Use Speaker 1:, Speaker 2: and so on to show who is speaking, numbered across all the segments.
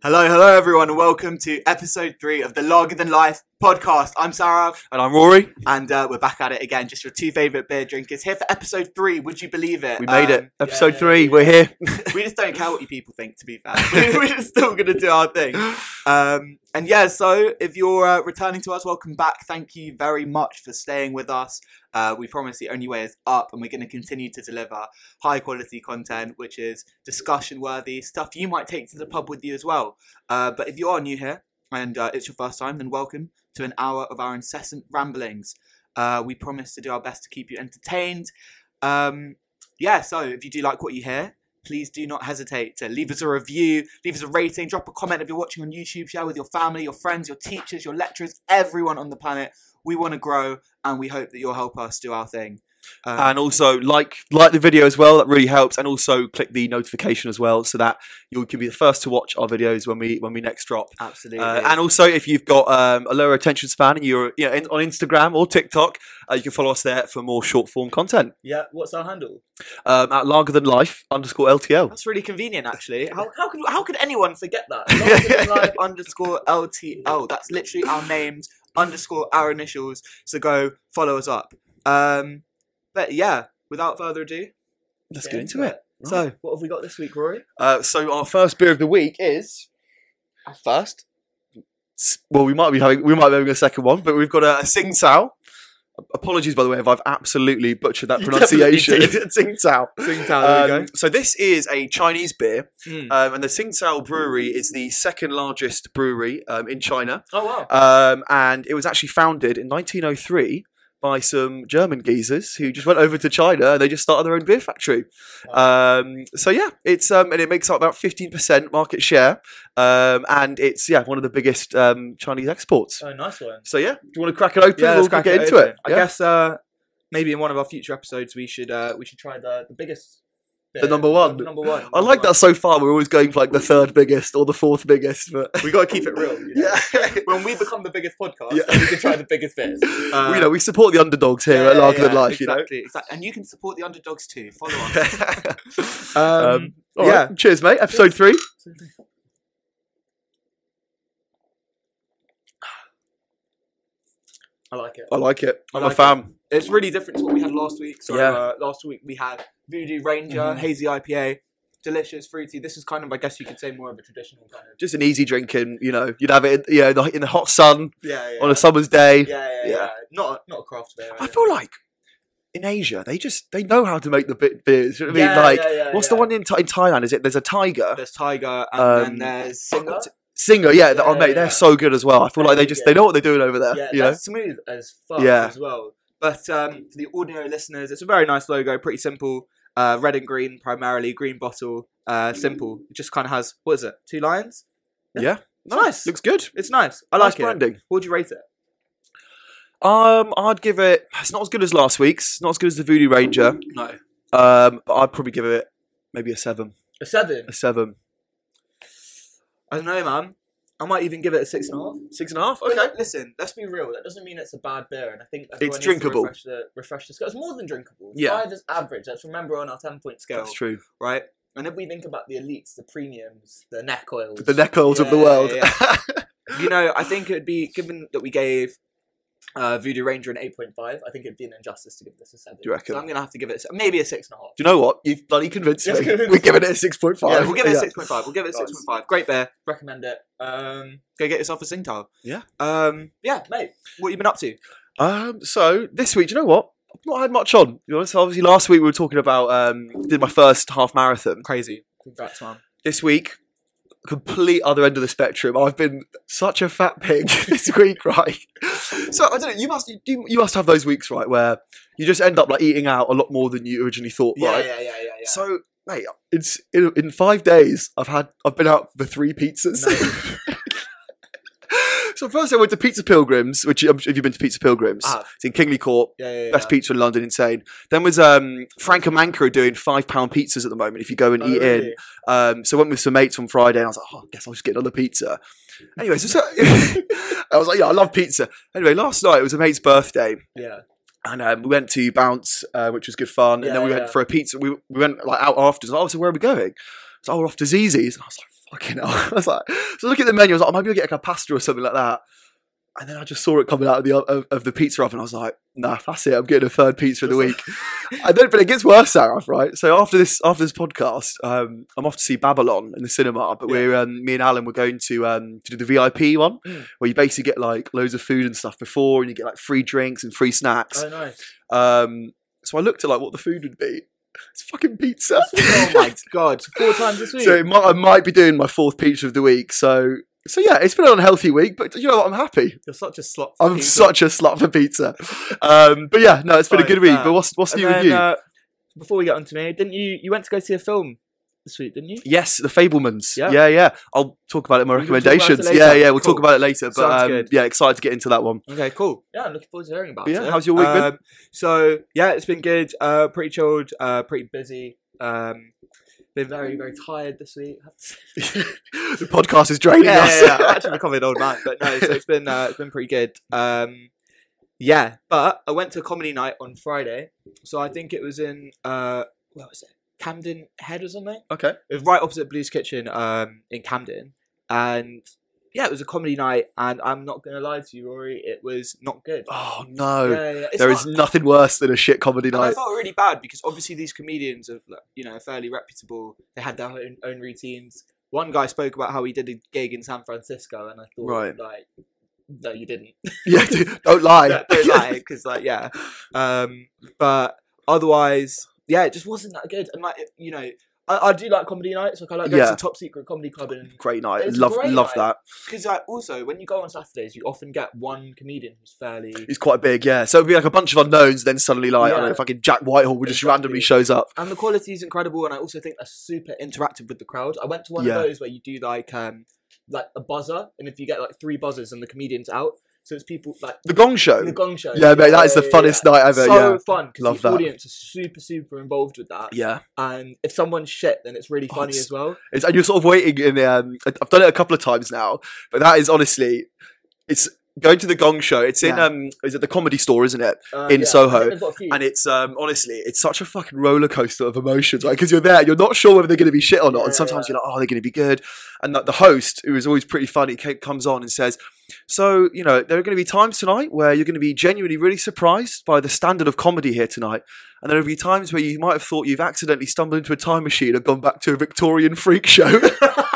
Speaker 1: Hello, hello, everyone, and welcome to episode three of the Lager Than Life podcast. I'm Sarav,
Speaker 2: And I'm Rory.
Speaker 1: and uh, we're back at it again. Just your two favorite beer drinkers here for episode three. Would you believe it?
Speaker 2: We made it.
Speaker 1: Um,
Speaker 2: Episode
Speaker 1: yeah,
Speaker 2: three,
Speaker 1: yeah,
Speaker 2: we're here.
Speaker 1: we just don't care what you people think. To be fair, We- we're still gonna do our thing. Um, and yeah, so if you're uh, returning to us, welcome back. Thank you very much for staying with us. Uh, we promise the only way is up, and we're going to continue to deliver high quality content, which is discussion worthy stuff you might take to the pub with you as well. Uh, but if you are new here and uh, it's your first time, then welcome to an hour of our incessant ramblings. Uh, we promise to do our best to keep you entertained. Um, yeah, so if you do like what you hear, please do not hesitate to leave us a review, leave us a rating, drop a comment if you're watching on YouTube, share with your family, your friends, your teachers, your lecturers, everyone on the planet. We want to grow and we hope that you'll help us do our thing. Um,
Speaker 2: And also like like the video as well. That really helps. And also click the notification as well, so that you can be the first to watch our videos when we when we next drop.
Speaker 1: absolutely.
Speaker 2: Uh, and also, if you've got um, a lower attention span and you're you know, in, on Instagram or TikTok, uh, you can follow us there for more short form content
Speaker 1: yeah, what's our handle?
Speaker 2: um, at Lager Than Life underscore LTL.
Speaker 1: That's really convenient, actually. How, how could how could anyone forget that? Lager than life underscore LTL. That's literally our names underscore our initials. So go follow us up. Um, but yeah, without further ado,
Speaker 2: Let's
Speaker 1: get
Speaker 2: into it.
Speaker 1: So, what have we got this week, Rory?
Speaker 2: Uh, so our first beer of the week is first. Well, we might be having we might be having a second one, but we've got a, a Tsingtao. Apologies, by the way, if I've absolutely butchered that pronunciation.
Speaker 1: did.
Speaker 2: Tsingtao.
Speaker 1: Sing there
Speaker 2: Um, so this is a Chinese beer,
Speaker 1: Mm.
Speaker 2: um, and the Tsingtao Brewery is the second largest brewery um, in China,
Speaker 1: Oh wow!
Speaker 2: um, and it was actually founded in 1903 by some German geezers who just went over to China and they just started their own beer factory. Um, so yeah, it's um, and it makes up about 15% market share, um, and it's yeah one of the biggest um, Chinese exports.
Speaker 1: oh, nice one.
Speaker 2: So yeah, do you want to crack it open?
Speaker 1: Yeah,
Speaker 2: we'll get
Speaker 1: it
Speaker 2: into
Speaker 1: open.
Speaker 2: it.
Speaker 1: I
Speaker 2: Yeah.
Speaker 1: guess uh, maybe in one of our future episodes we should uh, we should try the the biggest.
Speaker 2: The number one.
Speaker 1: The number one.
Speaker 2: I like that so far. We're always going for like the third biggest or the fourth biggest, but
Speaker 1: We got to keep it real. You know?
Speaker 2: yeah.
Speaker 1: when we become the biggest podcast,
Speaker 2: Yeah.
Speaker 1: we can try the biggest. Uh,
Speaker 2: you know, we support the underdogs here
Speaker 1: yeah,
Speaker 2: at Lager
Speaker 1: yeah,
Speaker 2: Than Life,
Speaker 1: exactly, exactly. And you can support the underdogs too. Follow
Speaker 2: you
Speaker 1: us. Um,
Speaker 2: um, all right,
Speaker 1: yeah.
Speaker 2: Cheers, mate. Episode three.
Speaker 1: I like it.
Speaker 2: I like it.
Speaker 1: I
Speaker 2: I'm
Speaker 1: like
Speaker 2: a fan.
Speaker 1: It's really different to what we had last week. So
Speaker 2: Yeah.
Speaker 1: uh, last week we had Voodoo Ranger,
Speaker 2: Mhm.
Speaker 1: Hazy IPA, delicious, fruity. This is kind of, I guess you could say, more of a traditional kind of.
Speaker 2: Just an easy drinking. You know, you'd have it, in, you know, in the, hot sun
Speaker 1: Yeah, yeah.
Speaker 2: on a summer's day.
Speaker 1: yeah, yeah, yeah,
Speaker 2: Yeah.
Speaker 1: Not a, not a craft beer.
Speaker 2: I feel like in Asia they just they know how to make the bit beers. You know what I mean,
Speaker 1: Yeah,
Speaker 2: like
Speaker 1: yeah, yeah,
Speaker 2: what's the one in, in Thailand? Is it? There's a tiger.
Speaker 1: There's Tiger and
Speaker 2: Um,
Speaker 1: then there's
Speaker 2: Singha. Singha, yeah,
Speaker 1: Yeah,
Speaker 2: oh mate, they're
Speaker 1: yeah.
Speaker 2: so good as well. I feel like they just they know what they're doing over there.
Speaker 1: Yeah,
Speaker 2: you know,
Speaker 1: smooth as fuck
Speaker 2: Yeah.
Speaker 1: as well. But um, for the audio listeners, it's a very nice logo, pretty simple. Uh, red and green primarily, green bottle, uh, simple. It just kind of has what is it? Two lines.
Speaker 2: yeah,
Speaker 1: nice.
Speaker 2: looks good.
Speaker 1: It's nice. I
Speaker 2: Nice
Speaker 1: like it.
Speaker 2: branding.
Speaker 1: What would you rate it?
Speaker 2: Um, I'd give it. It's not as good as last week's. Not as good as the Voodoo Ranger.
Speaker 1: No,
Speaker 2: Um, but I'd probably give it maybe a seven.
Speaker 1: a seven.
Speaker 2: A seven.
Speaker 1: I don't know, man. I might even give it a six and a half.
Speaker 2: Six and a half.
Speaker 1: But like, listen, let's be real. That doesn't mean it's a bad beer, and I think
Speaker 2: It's drinkable.
Speaker 1: Refresh the refresh the scale. It's more than drinkable.
Speaker 2: Yeah.
Speaker 1: Five is average. Let's remember on our ten point scale,
Speaker 2: That's true.
Speaker 1: right? And if we think about the elites, the premiums, the neck oils,
Speaker 2: The neck oils of the
Speaker 1: Yeah,
Speaker 2: world.
Speaker 1: yeah, you know, I think it'd be given that we gave uh, Voodoo Ranger an eight point five. I think it'd be an injustice to give this a seven.
Speaker 2: Do you reckon?
Speaker 1: So I'm gonna have to give it a, maybe a six and a half.
Speaker 2: Do you know what? You've bloody convinced me. We're giving it a six point five.
Speaker 1: Yeah, we'll give it a six point five. We'll give it a six point five. Great beer. Recommend it. Um, go get yourself a Singtile.
Speaker 2: Yeah.
Speaker 1: Um, yeah, mate. What you been up to?
Speaker 2: Um, so this week, do you know what? I've not had much on. To be honest, obviously last week we were talking about um, did my first half marathon.
Speaker 1: Crazy. Congrats, man.
Speaker 2: This week, complete other end of the spectrum. I've been such a fat pig this week, right? So I don't know. You must you, you must have those weeks, right, where you just end up like eating out a lot more than you originally thought,
Speaker 1: Yeah,
Speaker 2: right?
Speaker 1: yeah, yeah, yeah, yeah.
Speaker 2: So, mate, it's in, in five days. I've had I've been out for three pizzas. so first I went to Pizza Pilgrims, which if you've been to Pizza Pilgrims,
Speaker 1: I have.
Speaker 2: it's in Kingley Court.
Speaker 1: yeah, yeah, yeah.
Speaker 2: Best pizza in London, insane. Then was um, Franco Manca are doing five pound pizzas at the moment. If you go and
Speaker 1: Oh,
Speaker 2: eat in, um, so I went with some mates on Friday, and I was like, oh, I guess I'll just get another pizza. Anyway, so, so I was like, yeah, I love pizza. Anyway, last night it was a mate's birthday,
Speaker 1: Yeah.
Speaker 2: and um, we went to Bounce, uh, which was good fun. and then we
Speaker 1: Yeah,
Speaker 2: went for a pizza. We, we went like out after. So, oh, so where are we going? So oh, we're off to Zizzi's. And I was like, fucking hell. I was like, so look at the menu. I was like, oh, maybe I'll get like a pasta or something like that. And then I just saw it coming out of the of, of the pizza oven. I was like, nah, that's it. I'm getting a third pizza of the week. and then, but it gets worse, Sarav. Right. So after this after this podcast, um, I'm off to see Babylon in the cinema. But
Speaker 1: Yeah.
Speaker 2: we're um, me and Alan were going to um, to do the VIP one,
Speaker 1: Mm.
Speaker 2: where you basically get like loads of food and stuff before, and you get like free drinks and free snacks.
Speaker 1: Oh, nice.
Speaker 2: Um, so I looked at like what the food would be. It's fucking pizza.
Speaker 1: oh my god, four times this week.
Speaker 2: So might, I might be doing my fourth pizza of the week. So so yeah, it's been an unhealthy week, but you know what? I'm happy.
Speaker 1: You're such a for
Speaker 2: I'm
Speaker 1: pizza.
Speaker 2: such a slut for pizza. Um, but yeah, no, it's been a good week.
Speaker 1: fair.
Speaker 2: But what's what's
Speaker 1: And
Speaker 2: new
Speaker 1: then,
Speaker 2: with you?
Speaker 1: uh, before we get on to me, didn't you you went to go see a film this week, didn't you?
Speaker 2: yes, the Fabelmans.
Speaker 1: Yeah.
Speaker 2: Yeah. yeah, I'll talk about it in my
Speaker 1: We can talk about it
Speaker 2: recommendations. Yeah, yeah, we'll
Speaker 1: Cool.
Speaker 2: talk about it later. But um, yeah, excited to get into that one.
Speaker 1: Okay, cool. Yeah, I'm looking forward to hearing about
Speaker 2: But yeah,
Speaker 1: it.
Speaker 2: how's your week been?
Speaker 1: Um, So yeah, it's been good. Uh, pretty chilled. Uh, pretty busy. Um, been very very tired this week.
Speaker 2: the podcast is draining
Speaker 1: yeah,
Speaker 2: us.
Speaker 1: yeah, yeah. I'm actually becoming an old man, but no. So it's been uh, it's been pretty good. Um, yeah, but I went to comedy night on Friday. So I think it was in uh, where was it? Camden Head or something.
Speaker 2: okay.
Speaker 1: It was right opposite Blues Kitchen um, in Camden, and yeah, it was a comedy night. And I'm not gonna lie to you, Rory, it was not good.
Speaker 2: Oh no,
Speaker 1: Yeah, yeah, it's
Speaker 2: there
Speaker 1: not-
Speaker 2: is nothing worse than a shit comedy
Speaker 1: night. I felt really bad because obviously these comedians are, you know, fairly reputable. They had their own, own routines. One guy spoke about how he did a gig in San Francisco, and I thought,
Speaker 2: Right.
Speaker 1: like, no, you didn't.
Speaker 2: yeah, dude, don't lie.
Speaker 1: don't, don't lie, because like, yeah. Um, but otherwise, yeah, it just wasn't that good. And like, you know, I, I do like comedy nights. Like, I like going
Speaker 2: Yeah.
Speaker 1: to Top Secret Comedy Club, and
Speaker 2: Great night. Love
Speaker 1: great
Speaker 2: love
Speaker 1: night.
Speaker 2: that.
Speaker 1: because like, also when you go on Saturdays, you often get one comedian who's fairly.
Speaker 2: He's quite big, yeah. So it'd be like a bunch of unknowns, then suddenly like I don't
Speaker 1: Yeah.
Speaker 2: know, fucking Jack Whitehall just
Speaker 1: Exactly.
Speaker 2: randomly shows up.
Speaker 1: and the quality is incredible and i also think they're super interactive with the crowd i went to one
Speaker 2: Yeah.
Speaker 1: of those where you do like um like a buzzer and if you get like three buzzers and the comedian's out so it's people like
Speaker 2: The Gong Show.
Speaker 1: the gong show
Speaker 2: Yeah, mate, that is the funnest night ever.
Speaker 1: so
Speaker 2: yeah,
Speaker 1: fun because the
Speaker 2: that.
Speaker 1: audience is super super involved with that
Speaker 2: yeah.
Speaker 1: and if someone's shit then it's really
Speaker 2: Oh,
Speaker 1: funny
Speaker 2: it's-
Speaker 1: as well
Speaker 2: It's, and you're sort of waiting in. Um, I've done it a couple of times now, but that is honestly, it's going to the Gong Show. It's in
Speaker 1: Yeah.
Speaker 2: um, is it the Comedy Store, isn't it?
Speaker 1: Uh,
Speaker 2: In
Speaker 1: yeah,
Speaker 2: Soho,
Speaker 1: think they've got a few.
Speaker 2: And it's um, honestly, it's such a fucking roller coaster of emotions, right? Because you're there, you're not sure whether they're going to be shit or not, and sometimes you're like, oh, they're going to be good. And the, the host, who is always pretty funny, ca- comes on and says, "So you know, there are going to be times tonight where you're going to be genuinely really surprised by the standard of comedy here tonight, and there will be times where you might have thought you've accidentally stumbled into a time machine and gone back to a Victorian freak show."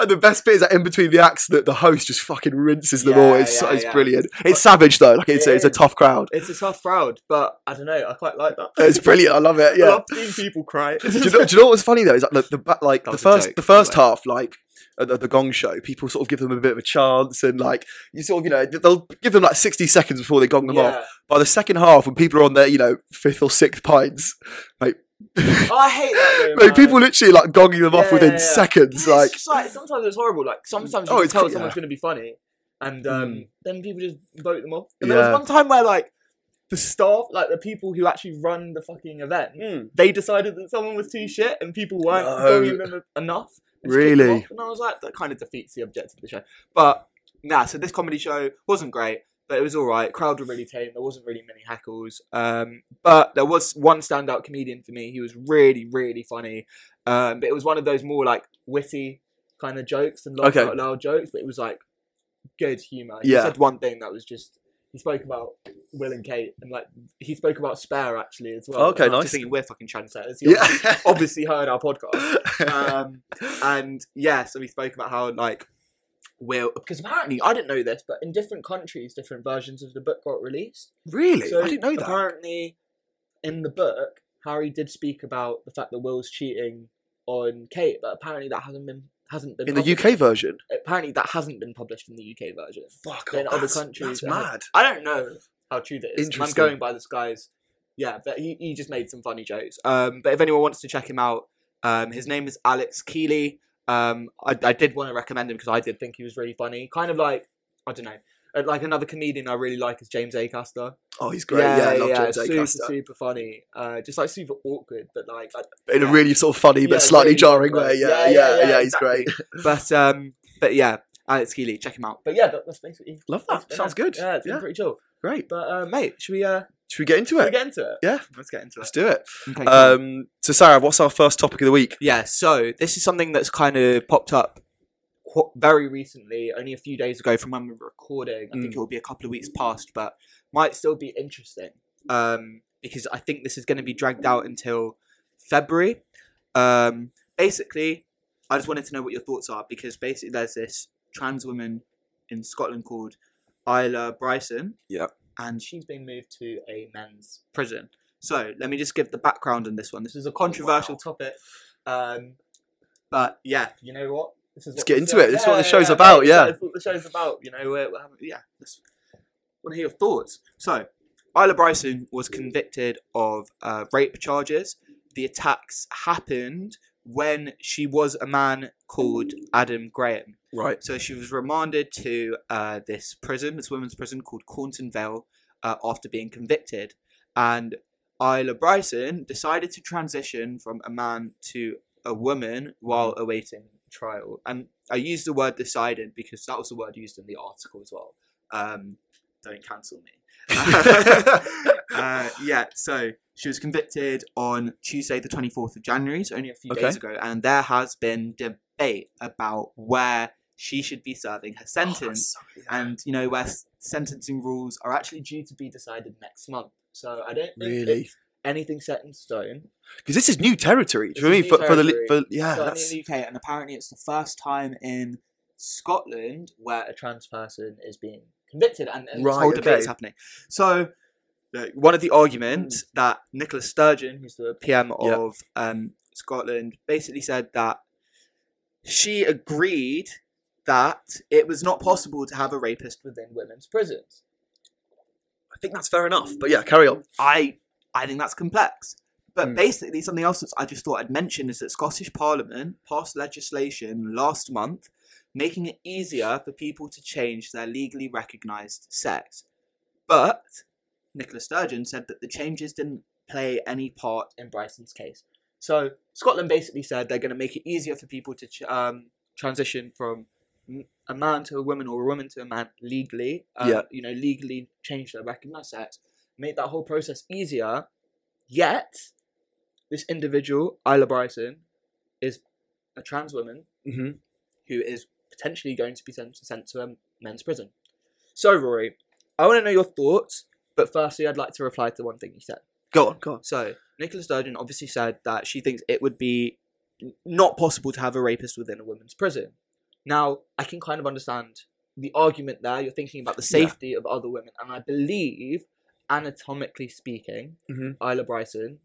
Speaker 2: And the best bit is that in between the acts, that the host just fucking rinses them all. It's,
Speaker 1: yeah,
Speaker 2: it's
Speaker 1: yeah.
Speaker 2: brilliant. It's savage though. Like it's,
Speaker 1: It
Speaker 2: it's a tough crowd.
Speaker 1: it's a tough crowd but i don't know i quite like that
Speaker 2: It's brilliant. I love it. Yeah.
Speaker 1: i
Speaker 2: Yeah.
Speaker 1: love seeing people cry
Speaker 2: do, you know, do you know what's funny though? Is like the, the like
Speaker 1: That
Speaker 2: the first
Speaker 1: joke,
Speaker 2: the first half, like at the, the Gong Show, people sort of give them a bit of a chance, and like you sort of you know they'll give them like sixty seconds before they gong them off. By the second half, when people are on their you know fifth or sixth pints, like,
Speaker 1: oh, i hate that though,
Speaker 2: like people literally like gonging them off within
Speaker 1: yeah, yeah.
Speaker 2: seconds. Like
Speaker 1: like sometimes it's horrible. Like sometimes you
Speaker 2: Oh,
Speaker 1: can
Speaker 2: it's
Speaker 1: tell someone's
Speaker 2: yeah.
Speaker 1: going to be funny, and um,
Speaker 2: Mm.
Speaker 1: then people just vote them off. And there was one time where like the staff, like the people who actually run the fucking event,
Speaker 2: Mm.
Speaker 1: they decided that someone was too shit, and people weren't
Speaker 2: No.
Speaker 1: voting them enough. and just kicked them
Speaker 2: Really?
Speaker 1: And I was like, that kind of defeats the objective of the show. But nah, so this comedy show wasn't great. But it was all right. Crowd were really tame. There wasn't really many heckles. Um, but there was one standout comedian for me. He was really, really funny. Um, but it was one of those more like witty kind of jokes and laugh
Speaker 2: Okay.
Speaker 1: out loud jokes. But it was like good humor.
Speaker 2: Yeah.
Speaker 1: He said one thing that was just. He spoke about Will and Kate, and like he spoke about Spare actually as well.
Speaker 2: Okay,
Speaker 1: And
Speaker 2: nice.
Speaker 1: Just thinking we're fucking trendsetters. He obviously,
Speaker 2: yeah.
Speaker 1: obviously heard our podcast um, and yeah, so we spoke about how like we're because apparently I didn't know this, but in different countries, different versions of the book got released.
Speaker 2: really,
Speaker 1: So
Speaker 2: I didn't know that.
Speaker 1: Apparently, in the book, Harry did speak about the fact that Will's cheating on Kate, but apparently that hasn't been hasn't been
Speaker 2: In the. UK version,
Speaker 1: Apparently, that hasn't been published in the UK version.
Speaker 2: fuck,
Speaker 1: in other countries,
Speaker 2: that's mad.
Speaker 1: I don't know how true that is. I'm going by this guy's. Yeah, but he, he just made some funny jokes. Um, but if anyone wants to check him out, um, his name is Alex Kealy. Um, I, I did want to recommend him because I did think he was really funny. Kind of like I don't know, uh, like another comedian I really like is James Acaster.
Speaker 2: Oh, he's great. Yeah, I love James
Speaker 1: super
Speaker 2: Acaster.
Speaker 1: super funny. Uh, just like super awkward, but like. I,
Speaker 2: in a really sort of funny but
Speaker 1: Yeah,
Speaker 2: slightly
Speaker 1: really
Speaker 2: jarring way. Yeah,
Speaker 1: Yeah,
Speaker 2: yeah,
Speaker 1: yeah,
Speaker 2: yeah,
Speaker 1: yeah,
Speaker 2: he's great.
Speaker 1: but um, but yeah, Alex Kealy, check him out. But yeah, that, that's basically.
Speaker 2: Love that. Sounds good.
Speaker 1: Yeah, it's been
Speaker 2: Yeah.
Speaker 1: pretty chill.
Speaker 2: Great.
Speaker 1: But uh, mate, should we uh,
Speaker 2: Should we get into it?
Speaker 1: get into it.
Speaker 2: Yeah.
Speaker 1: let's get into it.
Speaker 2: Let's do it.
Speaker 1: Okay.
Speaker 2: Um, so, Sarav, what's our first topic of the week?
Speaker 1: Yeah, so this is something that's kind of popped up qu- very recently, only a few days ago from when we were recording. I think
Speaker 2: Mm.
Speaker 1: it will be a couple of weeks past, but might still be interesting um, because I think this is going to be dragged out until February. Um, basically, I just wanted to know what your thoughts are because basically there's this trans woman in Scotland called Isla Bryson.
Speaker 2: Yep.
Speaker 1: And she's being moved to a men's prison. So let me just give the background on this one. This is a controversial topic. Um, but yeah, you know what? This is
Speaker 2: Let's get into it. This is what the show's about, yeah.
Speaker 1: That's what the show's about. You know, we're, we're having, yeah. Let's want to hear your thoughts. So, Isla Bryson was convicted of uh, rape charges. The attacks happened when she was a man called Adam Graham.
Speaker 2: Right.
Speaker 1: So she was remanded to uh, this prison, this women's prison called Cornton Vale, uh, after being convicted. And Isla Bryson decided to transition from a man to a woman while awaiting trial. And I use the word decided because that was the word used in the article as well. Um, don't cancel me. uh, yeah, so she was convicted on Tuesday, the 24th of January, so only a few days ago. And there has been debate about where she should be serving her sentence and you know where s- sentencing rules are actually due to be decided next month. So I don't think
Speaker 2: Really?
Speaker 1: anything set in stone.
Speaker 2: Because this is new territory. Do you know what I
Speaker 1: This
Speaker 2: mean? For, for the for, yeah, that's
Speaker 1: in the UK, and apparently it's the first time in Scotland where a trans person is being convicted, and, and
Speaker 2: Right,
Speaker 1: whole debate is
Speaker 2: okay.
Speaker 1: happening. So. One of the arguments that Nicola Sturgeon, who's the PM of um, Scotland, basically said that she agreed that it was not possible to have a rapist within women's prisons.
Speaker 2: I think that's fair enough. But yeah, carry on.
Speaker 1: I I think that's complex. But
Speaker 2: Hmm.
Speaker 1: basically, something else that I just thought I'd mention is that Scottish Parliament passed legislation last month making it easier for people to change their legally recognised sex. But Nicola Sturgeon said that the changes didn't play any part in Bryson's case. So Scotland basically said they're going to make it easier for people to ch- um, transition from a man to a woman or a woman to a man legally. Um,
Speaker 2: Yeah.
Speaker 1: You know, legally change their recognised sex, make that whole process easier. Yet, this individual, Isla Bryson, is a trans woman
Speaker 2: Mm-hmm.
Speaker 1: who is potentially going to be sent, sent to a men's prison. So, Rory, I want to know your thoughts, but firstly, I'd like to reply to one thing you said.
Speaker 2: Go on, go on.
Speaker 1: So, Nicola Sturgeon obviously said that she thinks it would be not possible to have a rapist within a women's prison. Now, I can kind of understand the argument there. You're thinking about the
Speaker 2: Yeah.
Speaker 1: safety of other women, and I believe, anatomically speaking,
Speaker 2: Mhm.
Speaker 1: Isla Bryson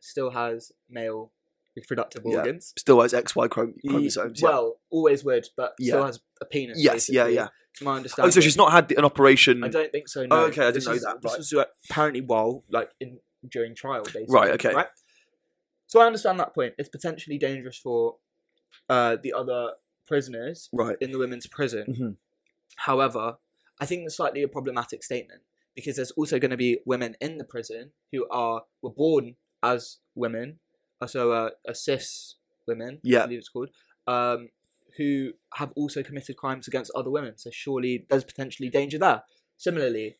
Speaker 1: still has male reproductive
Speaker 2: Yeah.
Speaker 1: organs.
Speaker 2: Still has XY chrom- chromosomes. Yeah.
Speaker 1: Well, always would, but still has a penis.
Speaker 2: yes, yeah,
Speaker 1: basically,
Speaker 2: yeah.
Speaker 1: To my understanding.
Speaker 2: Oh, so she's not had an operation.
Speaker 1: I don't think so.
Speaker 2: Oh,
Speaker 1: No.
Speaker 2: okay, I didn't
Speaker 1: This
Speaker 2: know
Speaker 1: is-
Speaker 2: that,
Speaker 1: This
Speaker 2: right.
Speaker 1: was apparently while, like, in during trial, basically.
Speaker 2: Right, okay.
Speaker 1: Right. So I understand that point. It's potentially dangerous for uh, the other prisoners
Speaker 2: Right.
Speaker 1: in the women's prison.
Speaker 2: Mhm.
Speaker 1: However, I think it's slightly a problematic statement because there's also going to be women in the prison who are were born as women, uh, a cis women,
Speaker 2: Yeah.
Speaker 1: I believe it's called, um, who have also committed crimes against other women. So surely there's potentially danger there. Similarly,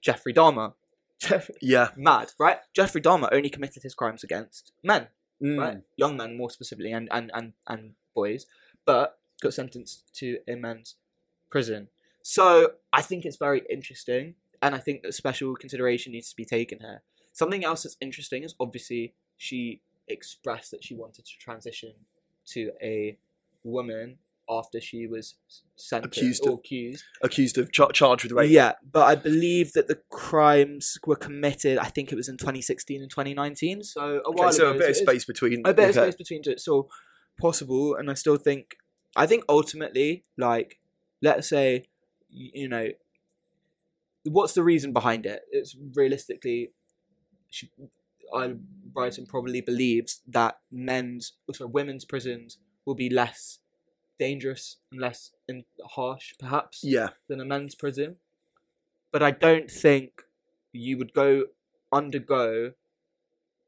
Speaker 1: Jeffrey Dahmer. Jeffrey,
Speaker 2: Yeah.
Speaker 1: mad, right? Jeffrey Dahmer only committed his crimes against men,
Speaker 2: Mm.
Speaker 1: right? Young men more specifically, and and and and boys, but got sentenced to a men's prison. So I think it's very interesting, and I think that special consideration needs to be taken here. Something else that's interesting is obviously she expressed that she wanted to transition to a woman after she was sentenced
Speaker 2: Accused
Speaker 1: or
Speaker 2: of
Speaker 1: accused.
Speaker 2: Accused of char- charged with rape.
Speaker 1: Yeah, but I believe that the crimes were committed. I think it was in 2016 and 2019, so a while
Speaker 2: Okay, so
Speaker 1: ago.
Speaker 2: a bit of space between.
Speaker 1: a bit of space between two. It's still possible, and I still think. I think ultimately, like, let's say, you know, what's the reason behind it? It's realistically, she, Isla Bryson probably believes that men's, sorry, women's prisons will be less dangerous and less in, harsh, perhaps
Speaker 2: Yeah.
Speaker 1: than a men's prison. But I don't think you would go undergo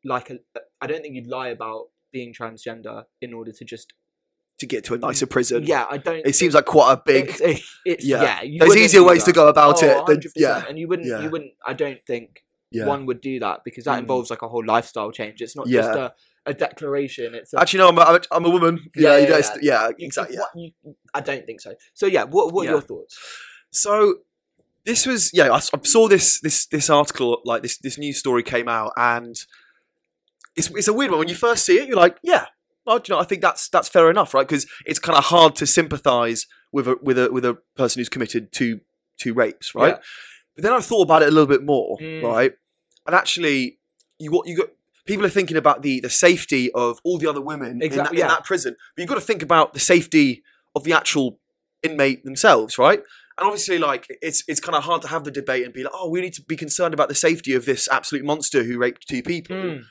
Speaker 1: like a. I don't think you'd lie about being transgender in order to just.
Speaker 2: To get to a mm, nicer prison.
Speaker 1: Yeah, I don't.
Speaker 2: It seems like quite a big.
Speaker 1: It's, it's,
Speaker 2: yeah.
Speaker 1: yeah.
Speaker 2: There's easier ways to go about
Speaker 1: Oh,
Speaker 2: it. Than,
Speaker 1: 100%.
Speaker 2: yeah.
Speaker 1: and you wouldn't.
Speaker 2: Yeah.
Speaker 1: You wouldn't. I don't think
Speaker 2: Yeah.
Speaker 1: one would do that because that
Speaker 2: Mm.
Speaker 1: involves like a whole lifestyle change. It's not
Speaker 2: Yeah.
Speaker 1: just a, a declaration. It's a,
Speaker 2: Actually, no, I'm a, I'm a, woman.
Speaker 1: Yeah,
Speaker 2: Yeah, you
Speaker 1: yeah,
Speaker 2: yeah, exactly.
Speaker 1: What you- I don't think so. So yeah, what what are your thoughts?
Speaker 2: So this was yeah. I saw this this this article like this this news story came out and it's it's a weird one when you first see it. You're like, yeah, well, do you know, I think that's that's fair enough, right? Because it's kind of hard to sympathise with a with a with a person who's committed to two rapes, right? But then I thought about it a little bit more,
Speaker 1: Mm.
Speaker 2: right? And actually, you what you got. People are thinking about the the safety of all the other women in, that,
Speaker 1: Exactly,
Speaker 2: in that prison, but you've got to think about the safety of the actual inmate themselves, right? And obviously, like it's it's kind of hard to have the debate and be like, oh, we need to be concerned about the safety of this absolute monster who raped two people.
Speaker 1: Mm.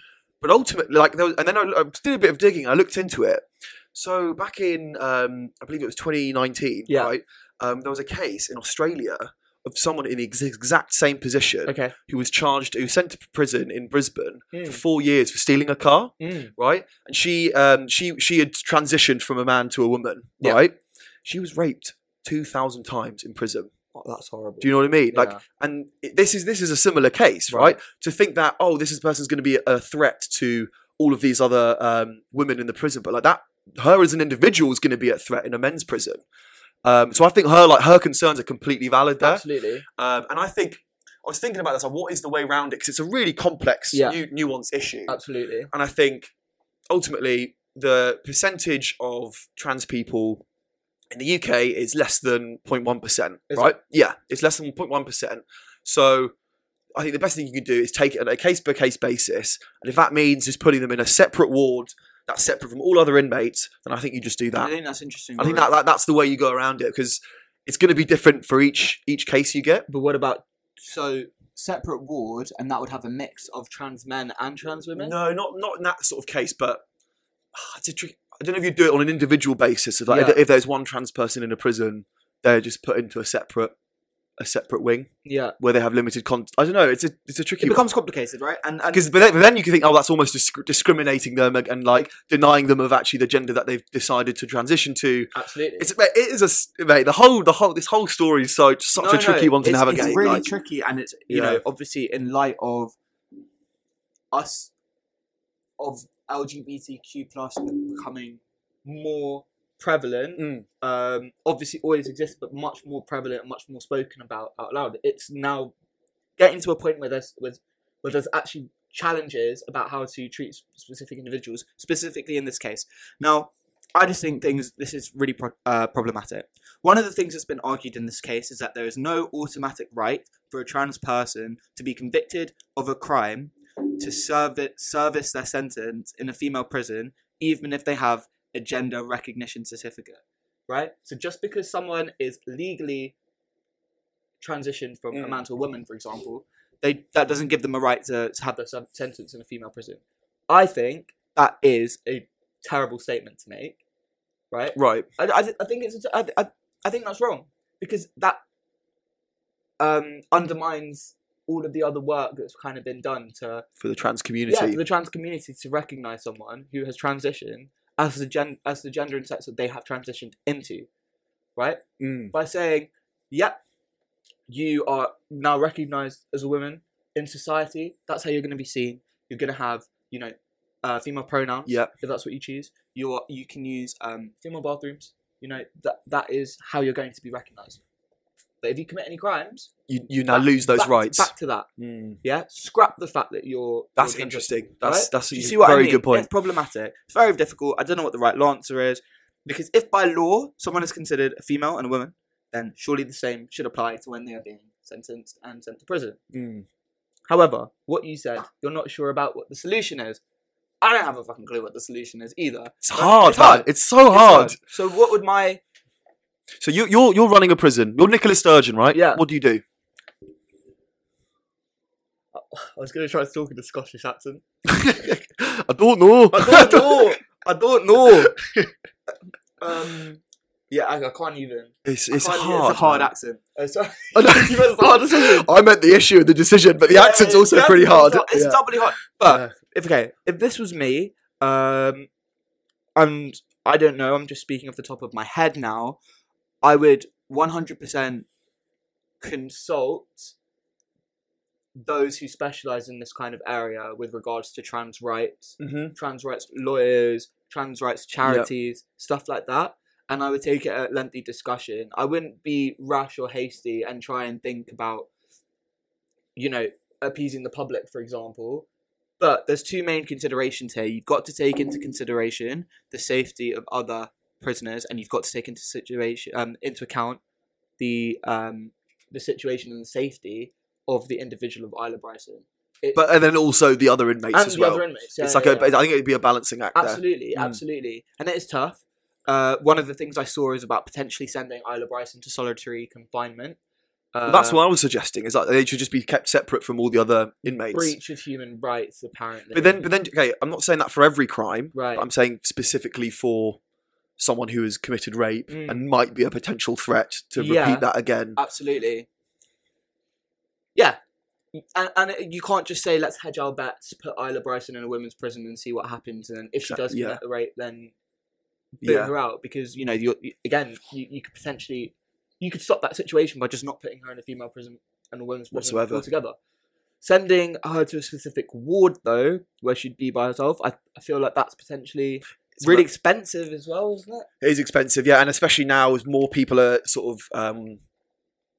Speaker 2: But ultimately, like, there was, and then I, I did a bit of digging. I looked into it. So back in, um, I believe it was 2019,
Speaker 1: Yeah.
Speaker 2: right? Um, there was a case in Australia of someone in the ex- exact same position
Speaker 1: Okay.
Speaker 2: who was charged, who was sent to prison in Brisbane for
Speaker 1: Mm.
Speaker 2: four years for stealing a car,
Speaker 1: Mm.
Speaker 2: right? And she, um, she, she had transitioned from a man to a woman,
Speaker 1: Yeah.
Speaker 2: right? She was raped two thousand times in prison.
Speaker 1: Oh, that's horrible.
Speaker 2: Do you know what I mean? Like,
Speaker 1: Yeah.
Speaker 2: and it- this is this is a similar case, right?
Speaker 1: Right.
Speaker 2: To think that oh, this is person's going to be a threat to all of these other um, women in the prison, but like that, her as an individual is going to be a threat in a men's prison. Um, so I think her like her concerns are completely valid there,
Speaker 1: absolutely.
Speaker 2: um, and I think I was thinking about this. Like, what is the way around it? Because it's a really complex,
Speaker 1: Yeah.
Speaker 2: nu- nuanced issue,
Speaker 1: Absolutely.
Speaker 2: and I think ultimately the percentage of trans people in the UK is less than 0.1%,
Speaker 1: Is
Speaker 2: right? Yeah, it's less than 0.1%. So I think the best thing you can do is take it on a case by case basis. And if that means just putting them in a separate ward that's separate from all other inmates, then I think you just do that.
Speaker 1: I think that's interesting.
Speaker 2: I think that, that that's the way you go around it because it's going to be different for each each case you get.
Speaker 1: But what about so separate ward, and that would have a mix of trans men and trans women?
Speaker 2: No, not not in that sort of case, but ah, it's a trick. I don't know if you do it on an individual basis. If, like,
Speaker 1: Yeah.
Speaker 2: if, if there's one trans person in a prison, they're just put into a separate a separate wing
Speaker 1: Yeah,
Speaker 2: where they have limited con. I don't know. It's a it's a
Speaker 1: it
Speaker 2: tricky
Speaker 1: becomes complicated, right? And,
Speaker 2: because but then, but then you can think, oh, that's almost disc- discriminating them and, and like denying them of actually the gender that they've decided to transition to.
Speaker 1: absolutely,
Speaker 2: It's it is a mate. The whole the whole this whole story is so such
Speaker 1: No,
Speaker 2: a
Speaker 1: no,
Speaker 2: tricky one to navigate.
Speaker 1: It's really
Speaker 2: like-
Speaker 1: tricky, and it's you
Speaker 2: Yeah.
Speaker 1: know obviously in light of us of LGBTQ plus becoming more prevalent.
Speaker 2: Mm.
Speaker 1: Um, obviously, always exists, but much more prevalent, and much more spoken about out loud. It's now getting to a point where there's where, where there's actually challenges about how to treat specific individuals, specifically in this case. Now, I just think things this is really pro- uh, problematic. One of the things that's been argued in this case is that there is no automatic right for a trans person to be convicted of a crime to serve it, service their sentence in a female prison, even if they have a gender recognition certificate. Right? So just because someone is legally transitioned from a
Speaker 2: Mm.
Speaker 1: man to a woman, for example, they that doesn't give them a right to, to have their sentence in a female prison. I think that is a terrible statement to make. Right?
Speaker 2: right.
Speaker 1: I, I, I think it's I, I, I think that's wrong because that um, undermines all of the other work that's kind of been done to
Speaker 2: For the trans community.
Speaker 1: yeah for the trans community to recognize someone who has transitioned as the gen as the gender and sex that they have transitioned into, right?
Speaker 2: Mm.
Speaker 1: By saying, yep, you are now recognized as a woman in society. That's how you're going to be seen. You're going to have you know uh, female pronouns
Speaker 2: Yeah.
Speaker 1: if that's what you choose. You're you can use um, female bathrooms. You know that that is how you're going to be recognised. But if you commit any crimes,
Speaker 2: You you now
Speaker 1: back-
Speaker 2: lose those
Speaker 1: back-
Speaker 2: rights.
Speaker 1: Back to that,
Speaker 2: Mm.
Speaker 1: yeah. Scrap the fact that you're.
Speaker 2: That's
Speaker 1: you're
Speaker 2: interesting. That's
Speaker 1: right?
Speaker 2: that's a
Speaker 1: you see what
Speaker 2: very
Speaker 1: I mean?
Speaker 2: good point.
Speaker 1: It's problematic. It's very difficult. I don't know what the right answer is because if by law someone is considered a female and a woman, then surely the same should apply to when they are being sentenced and sent to prison.
Speaker 2: Mm.
Speaker 1: However, what you said, you're not sure about what the solution is. I don't have a fucking clue what the solution is either.
Speaker 2: It's hard,
Speaker 1: It's hard.
Speaker 2: man. It's so
Speaker 1: It's
Speaker 2: hard.
Speaker 1: So what would my
Speaker 2: So you, you're you're running a prison. You're Nicola Sturgeon, right?
Speaker 1: Yeah.
Speaker 2: What do you do?
Speaker 1: I was going to try to talk in a Scottish accent.
Speaker 2: I don't know.
Speaker 1: I don't know. I don't know. um, yeah, I, I can't even.
Speaker 2: It's it's hard.
Speaker 1: It's a hard
Speaker 2: man.
Speaker 1: accent. Uh, sorry.
Speaker 2: I know.
Speaker 1: Meant hard.
Speaker 2: I meant the issue of the decision, but the
Speaker 1: Yeah,
Speaker 2: accent's also
Speaker 1: yeah,
Speaker 2: pretty hard.
Speaker 1: hard. It's
Speaker 2: Yeah.
Speaker 1: doubly hard. But
Speaker 2: Yeah.
Speaker 1: if okay, if this was me, um, and I don't know, I'm just speaking off the top of my head now. I would 100% consult those who specialize in this kind of area with regards to trans rights,
Speaker 2: Mm-hmm.
Speaker 1: trans rights lawyers, trans rights charities, stuff like that. And I would take it a lengthy discussion. I wouldn't be rash or hasty and try and think about, you know, appeasing the public, for example. But there's two main considerations here. You've got to take into consideration the safety of other prisoners, and you've got to take into situation um, into account the um, the situation and the safety of the individual of Isla Bryson. It-
Speaker 2: But and then also the other inmates
Speaker 1: and
Speaker 2: as
Speaker 1: the
Speaker 2: well.
Speaker 1: other inmates. Yeah,
Speaker 2: it's
Speaker 1: yeah,
Speaker 2: like
Speaker 1: yeah.
Speaker 2: a. I think it'd be a balancing act there.
Speaker 1: Absolutely,
Speaker 2: Mm.
Speaker 1: absolutely. And it is tough. Uh, one of the things I saw is about potentially sending Isla Bryson to solitary confinement. Uh,
Speaker 2: Well, that's what I was suggesting. Is that they should just be kept separate from all the other inmates.
Speaker 1: breach of human rights, apparently.
Speaker 2: But then, but then, okay, I'm not saying that for every crime.
Speaker 1: right,
Speaker 2: But I'm saying specifically for someone who has committed rape
Speaker 1: Mm.
Speaker 2: and might be a potential threat to
Speaker 1: Yeah.
Speaker 2: repeat that again.
Speaker 1: absolutely. Yeah, and, and you can't just say let's hedge our bets, put Isla Bryson in a women's prison and see what happens, and then if she does
Speaker 2: Yeah.
Speaker 1: commit the rape, then boot
Speaker 2: Yeah.
Speaker 1: her out because you know you're, you again you, you could potentially you could stop that situation by just not putting her in a female prison and a women's prison
Speaker 2: Whatsoever.
Speaker 1: altogether. Sending her to a specific ward though, where she'd be by herself, I, I feel like that's potentially
Speaker 2: It's
Speaker 1: really expensive as well, isn't it?
Speaker 2: it is expensive, yeah, and especially now as more people are sort of, um,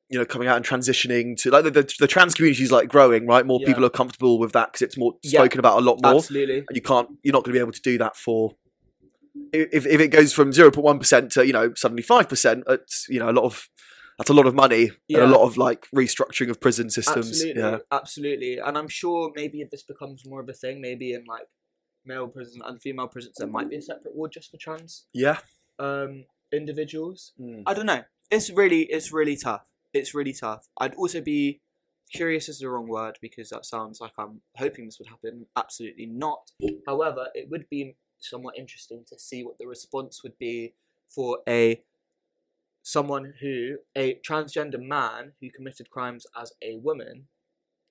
Speaker 2: you know, coming out and transitioning to like the, the, the trans community is like growing, right? More
Speaker 1: Yeah.
Speaker 2: people are comfortable with that because it's more
Speaker 1: Yeah.
Speaker 2: spoken about a lot more.
Speaker 1: Absolutely.
Speaker 2: and you can't you're not going to be able to do that for if, if it goes from 0.1% to you know suddenly 5% it's you know a lot of that's a lot of money
Speaker 1: Yeah.
Speaker 2: and a lot of like restructuring of prison systems
Speaker 1: Absolutely,
Speaker 2: yeah
Speaker 1: absolutely. And I'm sure maybe if this becomes more of a thing, maybe in like male prisons and female prisons, there might be a separate ward just for trans
Speaker 2: yeah
Speaker 1: um, individuals.
Speaker 2: Mm.
Speaker 1: I don't know. It's really, it's really tough. It's really tough. I'd also be curious is the wrong word because that sounds like I'm hoping this would happen. Absolutely not. However, it would be somewhat interesting to see what the response would be for a someone who a transgender man who committed crimes as a woman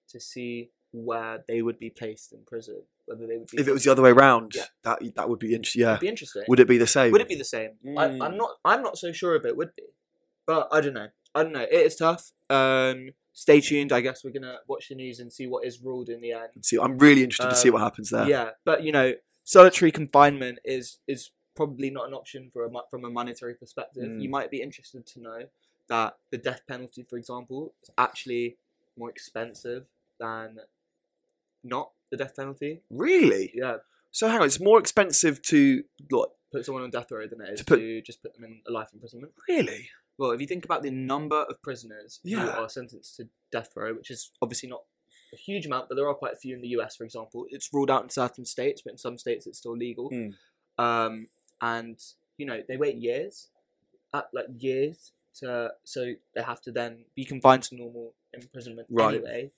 Speaker 1: to see where they would be placed in prison whether they would be
Speaker 2: if it was the other way around
Speaker 1: Yeah.
Speaker 2: that that would be interesting yeah
Speaker 1: would be interesting
Speaker 2: would it be the same
Speaker 1: would it be the same? I,
Speaker 2: Mm.
Speaker 1: I'm not. I'm not so sure if it would be, but I don't know. I don't know. It is tough. Um, stay tuned. I guess we're gonna watch the news and see what is ruled in the end.
Speaker 2: see i'm really interested to see
Speaker 1: Um,
Speaker 2: what happens there
Speaker 1: Yeah, but you know, solitary confinement is is probably not an option for a from a monetary perspective.
Speaker 2: Mm.
Speaker 1: You might be interested to know that the death penalty, for example, is actually more expensive than not the death penalty.
Speaker 2: really
Speaker 1: Yeah,
Speaker 2: so hang on it's more expensive to what
Speaker 1: put someone on death row than it is
Speaker 2: To
Speaker 1: to, just put them in a life imprisonment.
Speaker 2: really
Speaker 1: Well, if you think about the number of prisoners who are sentenced to death row, which is obviously not a huge amount, but there are quite a few in the US, for example. It's ruled out in certain states, but in some states it's still legal.
Speaker 2: Hmm.
Speaker 1: Um, and you know they wait years, at like years to so they have to then be confined to normal imprisonment
Speaker 2: Right.
Speaker 1: anyway.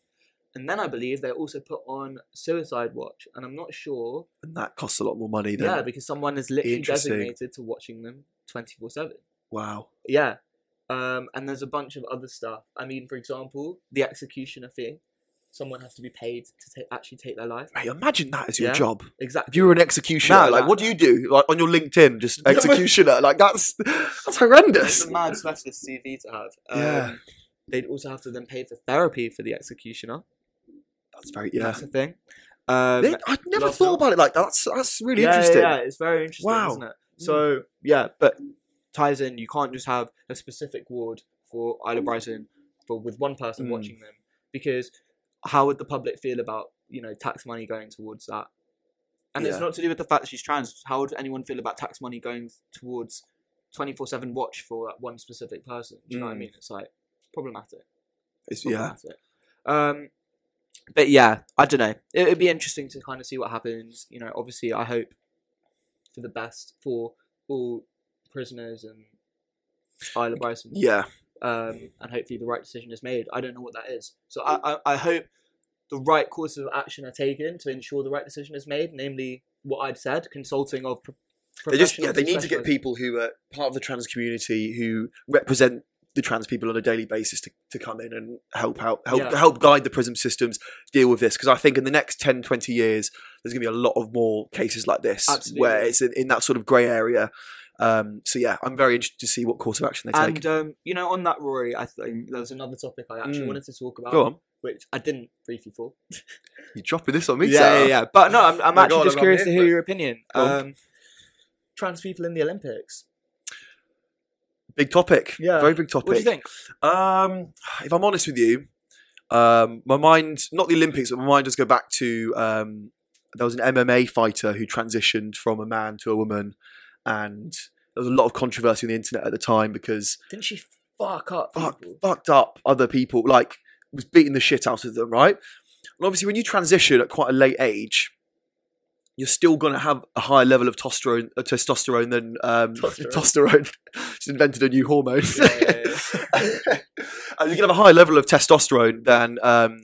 Speaker 1: And then I believe they're also put on suicide watch, and I'm not sure.
Speaker 2: and that costs a lot more money then
Speaker 1: Yeah, because someone is literally designated to watching them twenty four seven.
Speaker 2: wow
Speaker 1: Yeah. Um, and there's a bunch of other stuff. I mean, for example, the executioner fee. Someone has to be paid to actually take their life.
Speaker 2: Hey, imagine that as your
Speaker 1: Yeah.
Speaker 2: job
Speaker 1: Exactly.
Speaker 2: If you were an executioner,
Speaker 1: No,
Speaker 2: like
Speaker 1: no,
Speaker 2: what do you do? Like on your LinkedIn, just executioner. like that's that's horrendous.
Speaker 1: It's a mad specialist CV to have. Um,
Speaker 2: Yeah.
Speaker 1: They'd also have to then pay for therapy for the executioner.
Speaker 2: That's very yeah.
Speaker 1: That's the thing. Um,
Speaker 2: Yeah, I'd never thought
Speaker 1: that.
Speaker 2: about it like that. That's that's really
Speaker 1: yeah,
Speaker 2: interesting.
Speaker 1: Yeah, it's very interesting,
Speaker 2: Wow.
Speaker 1: isn't it? So yeah, but ties in. You can't just have a specific ward for Isla Bryson, but with one person
Speaker 2: Mm.
Speaker 1: watching them, because how would the public feel about you know tax money going towards that? And
Speaker 2: Yeah.
Speaker 1: it's not to do with the fact that she's trans. How would anyone feel about tax money going towards twenty four seven watch for that one specific person? Do you know what I
Speaker 2: Mm.
Speaker 1: mean? It's like problematic.
Speaker 2: It's, yeah.
Speaker 1: problematic. Um, but yeah, I don't know. It would be interesting to kind of see what happens. You know, obviously, I hope for the best for all prisoners and Isla Bryson.
Speaker 2: Yeah.
Speaker 1: Um, and hopefully the right decision is made. I don't know what that is. So I, I, I hope the right courses of action are taken to ensure the right decision is made, namely what I'd said, consulting of pro-
Speaker 2: They just yeah, they need to get people who are part of the trans community who represent the trans people on a daily basis to, to come in and help out help
Speaker 1: Yeah.
Speaker 2: help guide the prison systems deal with this because I think in the next 10 20 years there's going to be a lot of more cases like this where it's in, in that sort of grey area um, so yeah I'm very interested to see what course of action they take
Speaker 1: And um, you know, on that, Rory, I think there was another topic I actually
Speaker 2: Mm.
Speaker 1: wanted to talk about. which I didn't brief you for.
Speaker 2: You're dropping this on me,
Speaker 1: yeah, yeah, yeah. But no, I'm, I'm actually just curious to hear your opinion. Um, trans people in the Olympics.
Speaker 2: Big topic.
Speaker 1: Yeah.
Speaker 2: Very big topic.
Speaker 1: What do you think?
Speaker 2: Um, if I'm honest with you, um, my mind, not the Olympics, but my mind does go back to um, there was an MMA fighter who transitioned from a man to a woman, and there was a lot of controversy on the internet at the time because
Speaker 1: Didn't she fuck up
Speaker 2: fuck, fucked up other people, like was beating the shit out of them, right? And obviously, when you transition at quite a late age, you're still going to have a higher level of testosterone, uh, testosterone than um,
Speaker 1: Testosterone.
Speaker 2: Just invented a new hormone.
Speaker 1: Yeah, yeah,
Speaker 2: Uh, you can have a higher level of testosterone than um,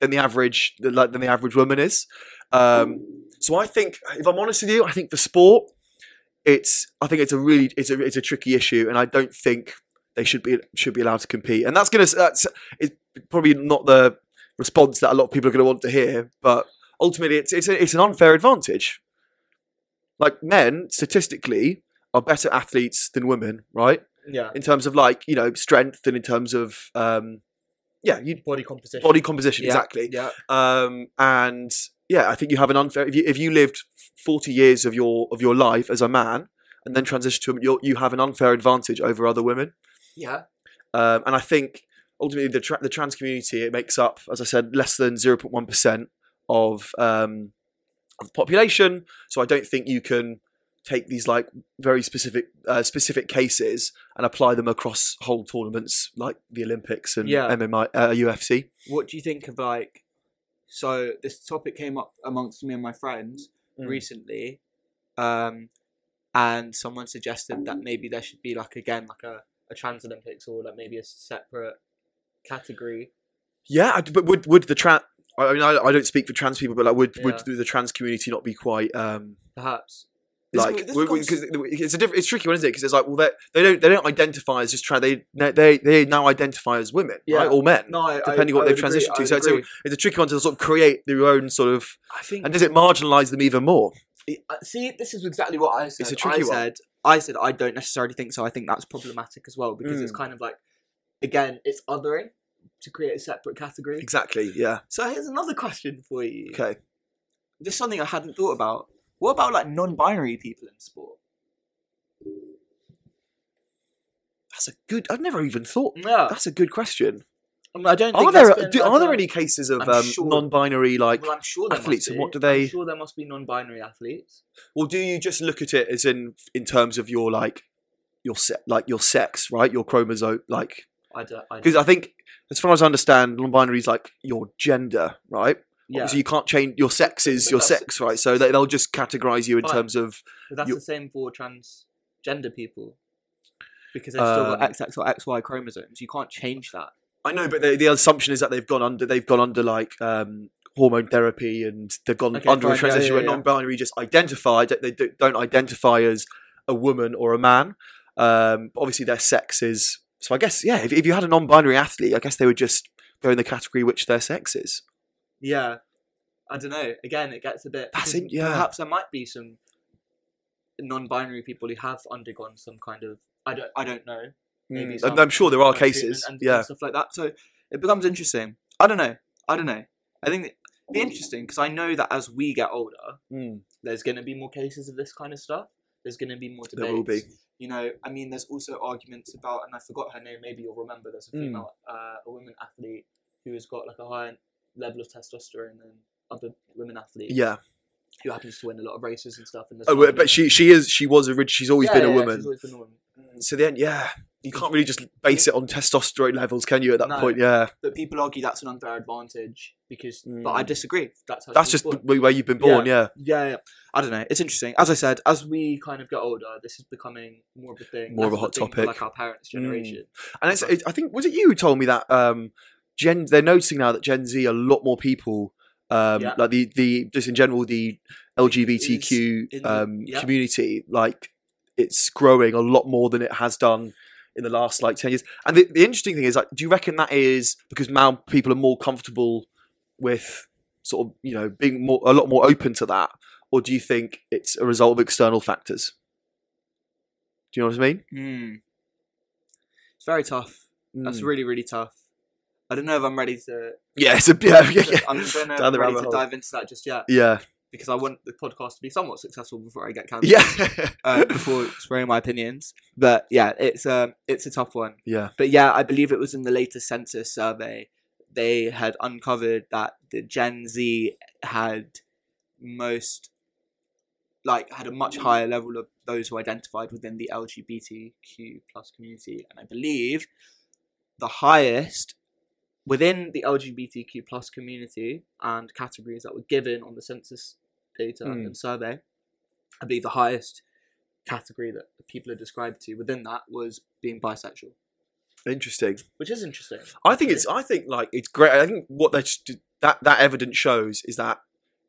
Speaker 2: than the average than, like, than the average woman is. Um, so I think, if I'm honest with you, I think for sport, it's I think it's a really it's a it's a tricky issue, and I don't think they should be should be allowed to compete. And that's gonna that's it's probably not the response that a lot of people are going to want to hear, but ultimately it's it's a, it's an unfair advantage. Like men statistically are better athletes than women, right?
Speaker 1: yeah.
Speaker 2: in terms of like you know strength and in terms of um yeah you
Speaker 1: Body composition.
Speaker 2: body composition
Speaker 1: Yeah,
Speaker 2: exactly
Speaker 1: Yeah.
Speaker 2: um and yeah i think you have an unfair if you if you lived 40 years of your of your life as a man and then transition to you you have an unfair advantage over other women
Speaker 1: Yeah.
Speaker 2: um and i think ultimately the tra- the trans community it makes up as i said less than 0.1% of um of the population so i don't think you can take these like very specific uh, specific cases and apply them across whole tournaments like the Olympics and
Speaker 1: Yeah.
Speaker 2: MMA uh, UFC.
Speaker 1: What do you think of like? So this topic came up amongst me and my friends
Speaker 2: Mm.
Speaker 1: recently, um, and someone suggested that maybe there should be like again like a, a trans Olympics or like maybe a separate category.
Speaker 2: Yeah, but would would the trans? I mean, I, I don't speak for trans people, but like, would
Speaker 1: Yeah.
Speaker 2: would the trans community not be quite um
Speaker 1: Perhaps.
Speaker 2: Like because it's a different, it's tricky one, isn't it? Because it's like, well, they they don't they don't identify as just trans. They they they now identify as women,
Speaker 1: Yeah.
Speaker 2: right, or men.
Speaker 1: No, I,
Speaker 2: Depending
Speaker 1: I,
Speaker 2: what
Speaker 1: I
Speaker 2: they've
Speaker 1: agree,
Speaker 2: transitioned
Speaker 1: I
Speaker 2: to.
Speaker 1: would
Speaker 2: So it's a, it's a tricky one to sort of create their own sort of.
Speaker 1: I think.
Speaker 2: And does it marginalise them even more?
Speaker 1: See, this is exactly what I said.
Speaker 2: It's a tricky
Speaker 1: I
Speaker 2: one.
Speaker 1: said, I said, I don't necessarily think so. I think that's problematic as well because it's
Speaker 2: Mm.
Speaker 1: kind of like, again, it's othering to create a separate category.
Speaker 2: Exactly. Yeah.
Speaker 1: So here's another question for you.
Speaker 2: Okay.
Speaker 1: This is something I hadn't thought about. What about like non-binary people in sport?
Speaker 2: That's a good. I've never even thought.
Speaker 1: Yeah,
Speaker 2: That's a good question.
Speaker 1: I, mean, I don't. Think
Speaker 2: Are there
Speaker 1: been,
Speaker 2: do, are there any cases of um,
Speaker 1: sure-
Speaker 2: non-binary like?
Speaker 1: Well, I'm sure
Speaker 2: athletes, and what do they-
Speaker 1: I'm sure there must be non-binary athletes.
Speaker 2: Or do you just look at it as in in terms of your like your se- like your sex, right? Your chromosome, like
Speaker 1: I don't. I
Speaker 2: because
Speaker 1: don't
Speaker 2: I think as far as I understand, non-binary is like your gender, right?
Speaker 1: yeah,
Speaker 2: So you can't change your sex is
Speaker 1: But
Speaker 2: your sex, right? So they, they'll just categorize you in
Speaker 1: Fine.
Speaker 2: terms of
Speaker 1: but that's
Speaker 2: you-
Speaker 1: the same for transgender people because they've still got XX or XY chromosomes. You can't change that.
Speaker 2: I know, but the, the assumption is that they've gone under they've gone under like um, hormone therapy and they've gone
Speaker 1: Okay,
Speaker 2: under a
Speaker 1: fine, yeah,
Speaker 2: transition
Speaker 1: yeah,
Speaker 2: where non-binary just identify they, they do- don't identify as a woman or a man. Um, obviously, their sex is so. I guess yeah. If, if you had a non-binary athlete, I guess they would just go in the category which their sex is.
Speaker 1: Yeah, I don't know. Again, it gets a bit.
Speaker 2: That's yeah.
Speaker 1: Perhaps there might be some non-binary people who have undergone some kind of. I don't. I don't know. Maybe
Speaker 2: Mm, I'm sure there are cases.
Speaker 1: and,
Speaker 2: yeah.
Speaker 1: stuff like that. So it becomes interesting. I don't know. I don't know. I think it'd be interesting because I know that as we get older,
Speaker 2: Mm.
Speaker 1: there's going to be more cases of this kind of stuff. There's going to be more debates.
Speaker 2: There will be.
Speaker 1: You know, I mean, there's also arguments about, and I forgot her name. Maybe you'll remember. There's a
Speaker 2: Mm.
Speaker 1: female, uh, a woman athlete who has got like a higher level of testosterone than other women athletes.
Speaker 2: Yeah.
Speaker 1: Who happens to win a lot of races and stuff. And
Speaker 2: Oh, but she she is she was originally she's always
Speaker 1: Yeah,
Speaker 2: been a
Speaker 1: yeah,
Speaker 2: woman.
Speaker 1: she's always been a woman.
Speaker 2: So then, yeah, you can't really just base it on testosterone levels, can you? At that
Speaker 1: No.
Speaker 2: point, yeah,
Speaker 1: But people argue that's an unfair advantage because. But I
Speaker 2: Mm.
Speaker 1: disagree. That's how
Speaker 2: that's just
Speaker 1: born.
Speaker 2: where you've been born. Yeah,
Speaker 1: Yeah, yeah. I don't know. It's interesting. As I said, as we kind of get older, this is becoming more of a thing.
Speaker 2: More of a hot topic.
Speaker 1: like our parents'
Speaker 2: Mm.
Speaker 1: generation.
Speaker 2: and it's, it, I think was it you who told me that um, Gen they're noticing now that Gen Z a lot more people. Um,
Speaker 1: Yeah.
Speaker 2: like the, the just in general the LGBTQ
Speaker 1: the-
Speaker 2: um,
Speaker 1: yeah.
Speaker 2: community like it's growing a lot more than it has done in the last like 10 years and the, the interesting thing is like do you reckon that is because now people are more comfortable with sort of you know being more a lot more open to that or do you think it's a result of external factors do you know what i mean
Speaker 1: Hmm. It's very tough. That's
Speaker 2: Mm.
Speaker 1: really, really tough. I don't know if I'm ready to.
Speaker 2: Yeah, it's a yeah, yeah, yeah.
Speaker 1: I don't know if
Speaker 2: Down
Speaker 1: I'm ready to
Speaker 2: hole.
Speaker 1: dive into that just yet
Speaker 2: yeah,
Speaker 1: because I want the podcast to be somewhat successful before I get cancelled.
Speaker 2: yeah,
Speaker 1: Uh, before spraying my opinions, but yeah, it's um, it's a tough one.
Speaker 2: yeah.
Speaker 1: But yeah, I believe it was in the latest census survey they had uncovered that the Gen Z had most like had a much higher level of those who identified within the LGBTQ plus community, and I believe the highest within the LGBTQ plus community and categories that were given on the census data
Speaker 2: Hmm.
Speaker 1: and survey. I believe the highest category that people are described to within that was being bisexual,
Speaker 2: Interesting.
Speaker 1: which is interesting.
Speaker 2: I think it's. I think like it's great. I think what they that that evidence shows is that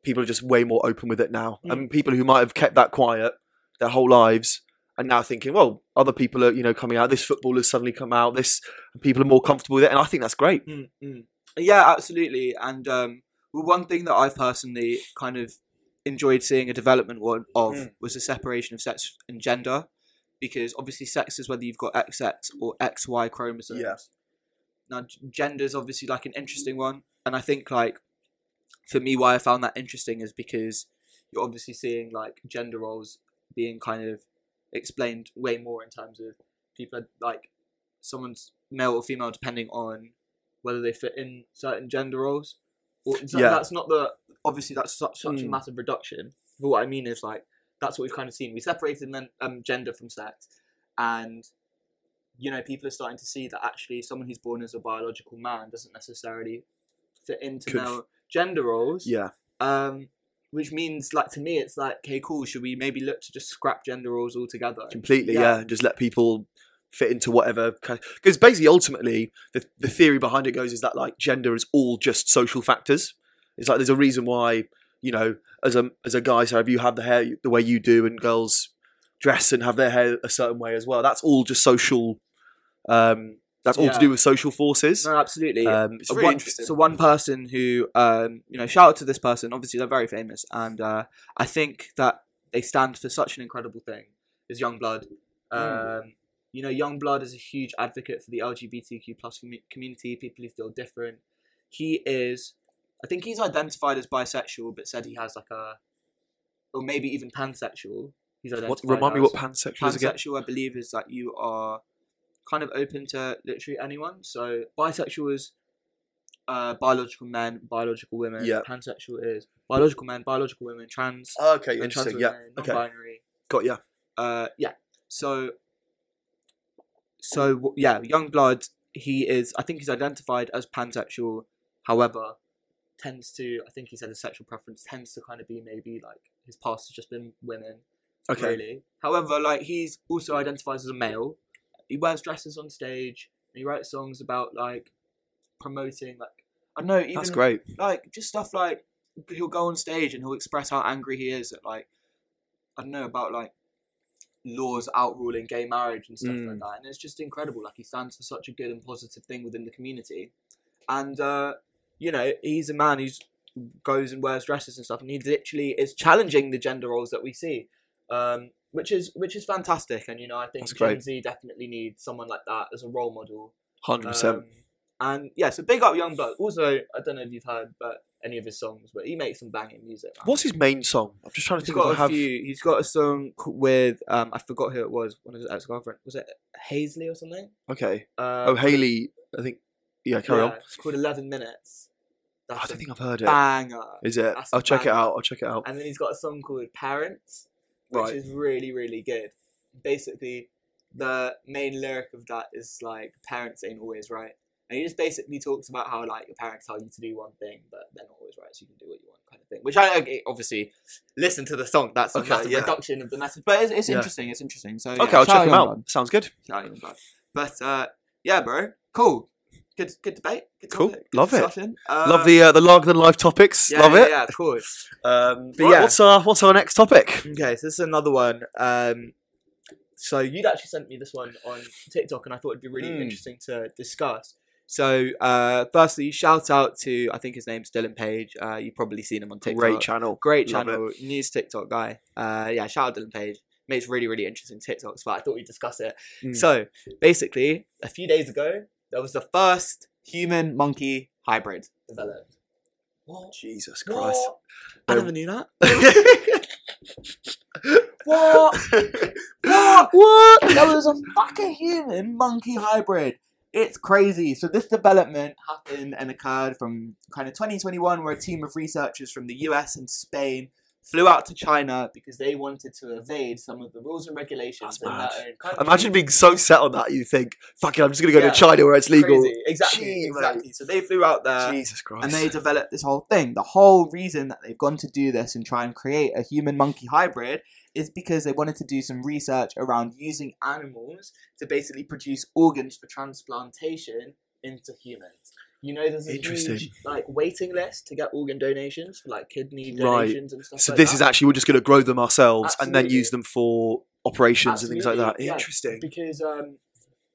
Speaker 2: people are just way more open with it now.
Speaker 1: Mm.
Speaker 2: mean, people who might have kept that quiet their whole lives are now thinking, well, other people are you know coming out. This football has suddenly come out. This people are more comfortable with it, and I think that's great.
Speaker 1: Mm, mm. Yeah, absolutely. And um, well, one thing that I've personally kind of enjoyed seeing a development one of
Speaker 2: Mm.
Speaker 1: was the separation of sex and gender, because obviously sex is whether you've got XX or XY chromosomes.
Speaker 2: Yeah.
Speaker 1: Now, gender is obviously like an interesting one, and I think like for me, why I found that interesting is because you're obviously seeing like gender roles being kind of explained way more in terms of people like someone's male or female depending on whether they fit in certain gender roles. Or, so
Speaker 2: Yeah.
Speaker 1: that's not the obviously that's such, such a
Speaker 2: Mm.
Speaker 1: massive reduction. But what I mean is like that's what we've kind of seen. We separated men, um, gender from sex, and you know people are starting to see that actually someone who's born as a biological man doesn't necessarily fit into
Speaker 2: Could f-
Speaker 1: male gender roles.
Speaker 2: Yeah,
Speaker 1: Um, which means like to me it's like okay cool should we maybe look to just scrap gender roles altogether?
Speaker 2: completely. Yeah,
Speaker 1: Yeah.
Speaker 2: just let people fit into whatever. Because basically, ultimately, the the theory behind it goes is that like gender is all just social factors. It's like there's a reason why you know as a as a guy, so if you have the hair the way you do, and girls dress and have their hair a certain way as well. That's all just social. Um, that's all to do with social forces.
Speaker 1: No, absolutely.
Speaker 2: Um, it's really
Speaker 1: one,
Speaker 2: interesting.
Speaker 1: So one person who, um, you know, shout out to this person. Obviously, they're very famous, and uh, I think that they stand for such an incredible thing. Is Yungblud. Um, You know, Yungblud is a huge advocate for the LGBTQ plus community, people who feel different. He is, I think he's identified as bisexual, but said he has like a, or maybe even pansexual. He's identified
Speaker 2: what, remind me
Speaker 1: as.
Speaker 2: what pansexual is again.
Speaker 1: Pansexual, I believe, is that you are kind of open to literally anyone. So bisexual is uh, biological men, biological women.
Speaker 2: Yeah.
Speaker 1: Pansexual is biological men, biological women, trans,
Speaker 2: Okay,
Speaker 1: and trans
Speaker 2: interesting. Yeah,
Speaker 1: women,
Speaker 2: okay,
Speaker 1: non-binary.
Speaker 2: got ya.
Speaker 1: Uh, yeah. So, so yeah, Yungblud. He is. I think he's identified as pansexual. However, tends to. I think he said his sexual preference tends to kind of be maybe like his past has just been women
Speaker 2: Okay,
Speaker 1: really. However, like he's also identifies as a male. He wears dresses on stage. And he writes songs about like promoting like I don't know even
Speaker 2: that's great.
Speaker 1: like just stuff like he'll go on stage and he'll express how angry he is at like I don't know about like laws outruling gay marriage and stuff like
Speaker 2: Mm.
Speaker 1: that and it's just incredible like he stands for such a good and positive thing within the community and uh you know he's a man who's goes and wears dresses and stuff and he literally is challenging the gender roles that we see um which is which is fantastic and you know I think
Speaker 2: That's
Speaker 1: Gen. Z definitely needs someone like that as a role model
Speaker 2: Hundred percent.
Speaker 1: um, and yeah, so big up Yungblud. Also, I don't know if you've heard, but any of his songs, but he makes some banging music. man.
Speaker 2: What's his main song? I'm just trying to
Speaker 1: He's
Speaker 2: think.
Speaker 1: Got a
Speaker 2: have.
Speaker 1: few. He's got a song with um, I forgot who it was. One of his ex girlfriend was it Halsey or something?
Speaker 2: Okay.
Speaker 1: Uh,
Speaker 2: Oh, Haley. I think. Yeah, carry
Speaker 1: yeah,
Speaker 2: on.
Speaker 1: It's called Eleven Minutes.
Speaker 2: I don't think I've heard it.
Speaker 1: banger.
Speaker 2: Is it?
Speaker 1: That's
Speaker 2: I'll check it out. I'll check it out.
Speaker 1: And then he's got a song called Parents, which
Speaker 2: Right.
Speaker 1: is really really good. Basically, the main lyric of that is like parents ain't always right. And he just basically talks about how like your parents tell you to do one thing, but they're not always right, so you can do what you want, kind of thing. Which I okay, obviously listen to the song. That's a
Speaker 2: Okay,
Speaker 1: massive
Speaker 2: yeah.
Speaker 1: reduction of the message, but it's, it's
Speaker 2: Yeah.
Speaker 1: interesting. It's interesting. So
Speaker 2: Okay,
Speaker 1: yeah,
Speaker 2: I'll check him out. Sounds good.
Speaker 1: Shout Young But uh, yeah, bro, cool. Good, good debate. Good
Speaker 2: Cool.
Speaker 1: topic, good
Speaker 2: Love it.
Speaker 1: Uh,
Speaker 2: Love the uh, the Lager Than Life topics.
Speaker 1: yeah,
Speaker 2: Love
Speaker 1: yeah,
Speaker 2: it.
Speaker 1: Yeah, of course.
Speaker 2: Um,
Speaker 1: But
Speaker 2: right,
Speaker 1: yeah.
Speaker 2: What's our What's our next topic?
Speaker 1: Okay, so this is another one. Um, so you'd actually sent me this one on TikTok, and I thought it'd be really
Speaker 2: Mm.
Speaker 1: interesting to discuss. So, uh, firstly, shout out to I think his name's Dylan Page. Uh, you've probably seen him on TikTok.
Speaker 2: Great channel.
Speaker 1: Great
Speaker 2: Love it.
Speaker 1: channel, news TikTok guy. Uh, yeah, shout out to Dylan Page. Makes really really interesting TikToks, but I thought we'd discuss it.
Speaker 2: Mm.
Speaker 1: So basically, a few days ago, there was the first human monkey hybrid developed. What?
Speaker 2: Jesus Christ.
Speaker 1: What? I never knew that. What? What?
Speaker 2: what?
Speaker 1: There was a fucking human monkey hybrid. It's crazy. So this development happened and occurred from kind of 2021, where a team of researchers from the US and Spain flew out to China because they wanted to evade some of the rules and regulations
Speaker 2: That's
Speaker 1: in
Speaker 2: mad.
Speaker 1: their own country.
Speaker 2: Imagine being so set on that you think, fuck it, I'm just gonna go
Speaker 1: Yeah.
Speaker 2: to China where it's legal.
Speaker 1: Crazy. Exactly.
Speaker 2: Gee, mate.
Speaker 1: exactly. So they flew out there.
Speaker 2: Jesus Christ.
Speaker 1: and they developed this whole thing. The whole reason that they've gone to do this and try and create a human monkey hybrid is because they wanted to do some research around using animals to basically produce organs for transplantation into humans. You know, there's a
Speaker 2: Interesting.
Speaker 1: huge like waiting list to get organ donations for like kidney
Speaker 2: Right.
Speaker 1: donations and stuff.
Speaker 2: so
Speaker 1: like
Speaker 2: this
Speaker 1: that.
Speaker 2: is actually we're just gonna grow them ourselves and then use them for operations and things like that.
Speaker 1: Yeah.
Speaker 2: Interesting.
Speaker 1: because um,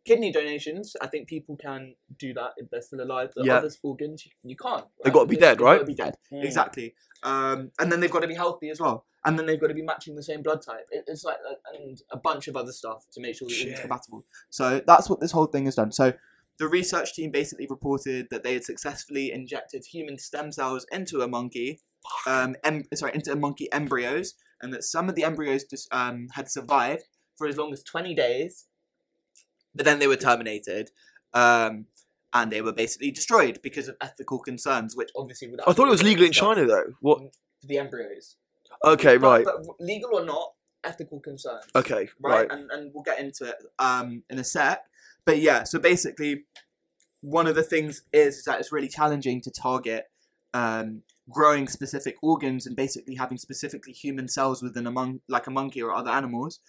Speaker 1: kidney donations, I think people can do that if they're still alive. But
Speaker 2: Yeah.
Speaker 1: other organs, you, you can't.
Speaker 2: They've gotta be
Speaker 1: Because
Speaker 2: dead,
Speaker 1: they've gotta
Speaker 2: right?
Speaker 1: be dead.
Speaker 2: Mm.
Speaker 1: Exactly. Um, and then they've got to be healthy as well. And then they've got to be matching the same blood type. It, it's like, and a bunch of other stuff to make sure that
Speaker 2: Shit.
Speaker 1: it's compatible. So that's what this whole thing has done. So the research team basically reported that they had successfully injected human stem cells into a monkey, um, em- sorry, into monkey embryos, and that some of the embryos just um, had survived for as long as 20 days, but then they were terminated. Um, and they were basically destroyed because of ethical concerns, which obviously would.
Speaker 2: I thought it was legal in China though. What?
Speaker 1: for the embryos.
Speaker 2: Okay,
Speaker 1: But-
Speaker 2: right.
Speaker 1: But, legal or not, ethical concerns.
Speaker 2: Okay,
Speaker 1: Right,
Speaker 2: right.
Speaker 1: And, and we'll get into it um, in a sec. But yeah, so basically, one of the things is that it's really challenging to target um, growing specific organs and basically having specifically human cells within a mon- like a monkey or other animals.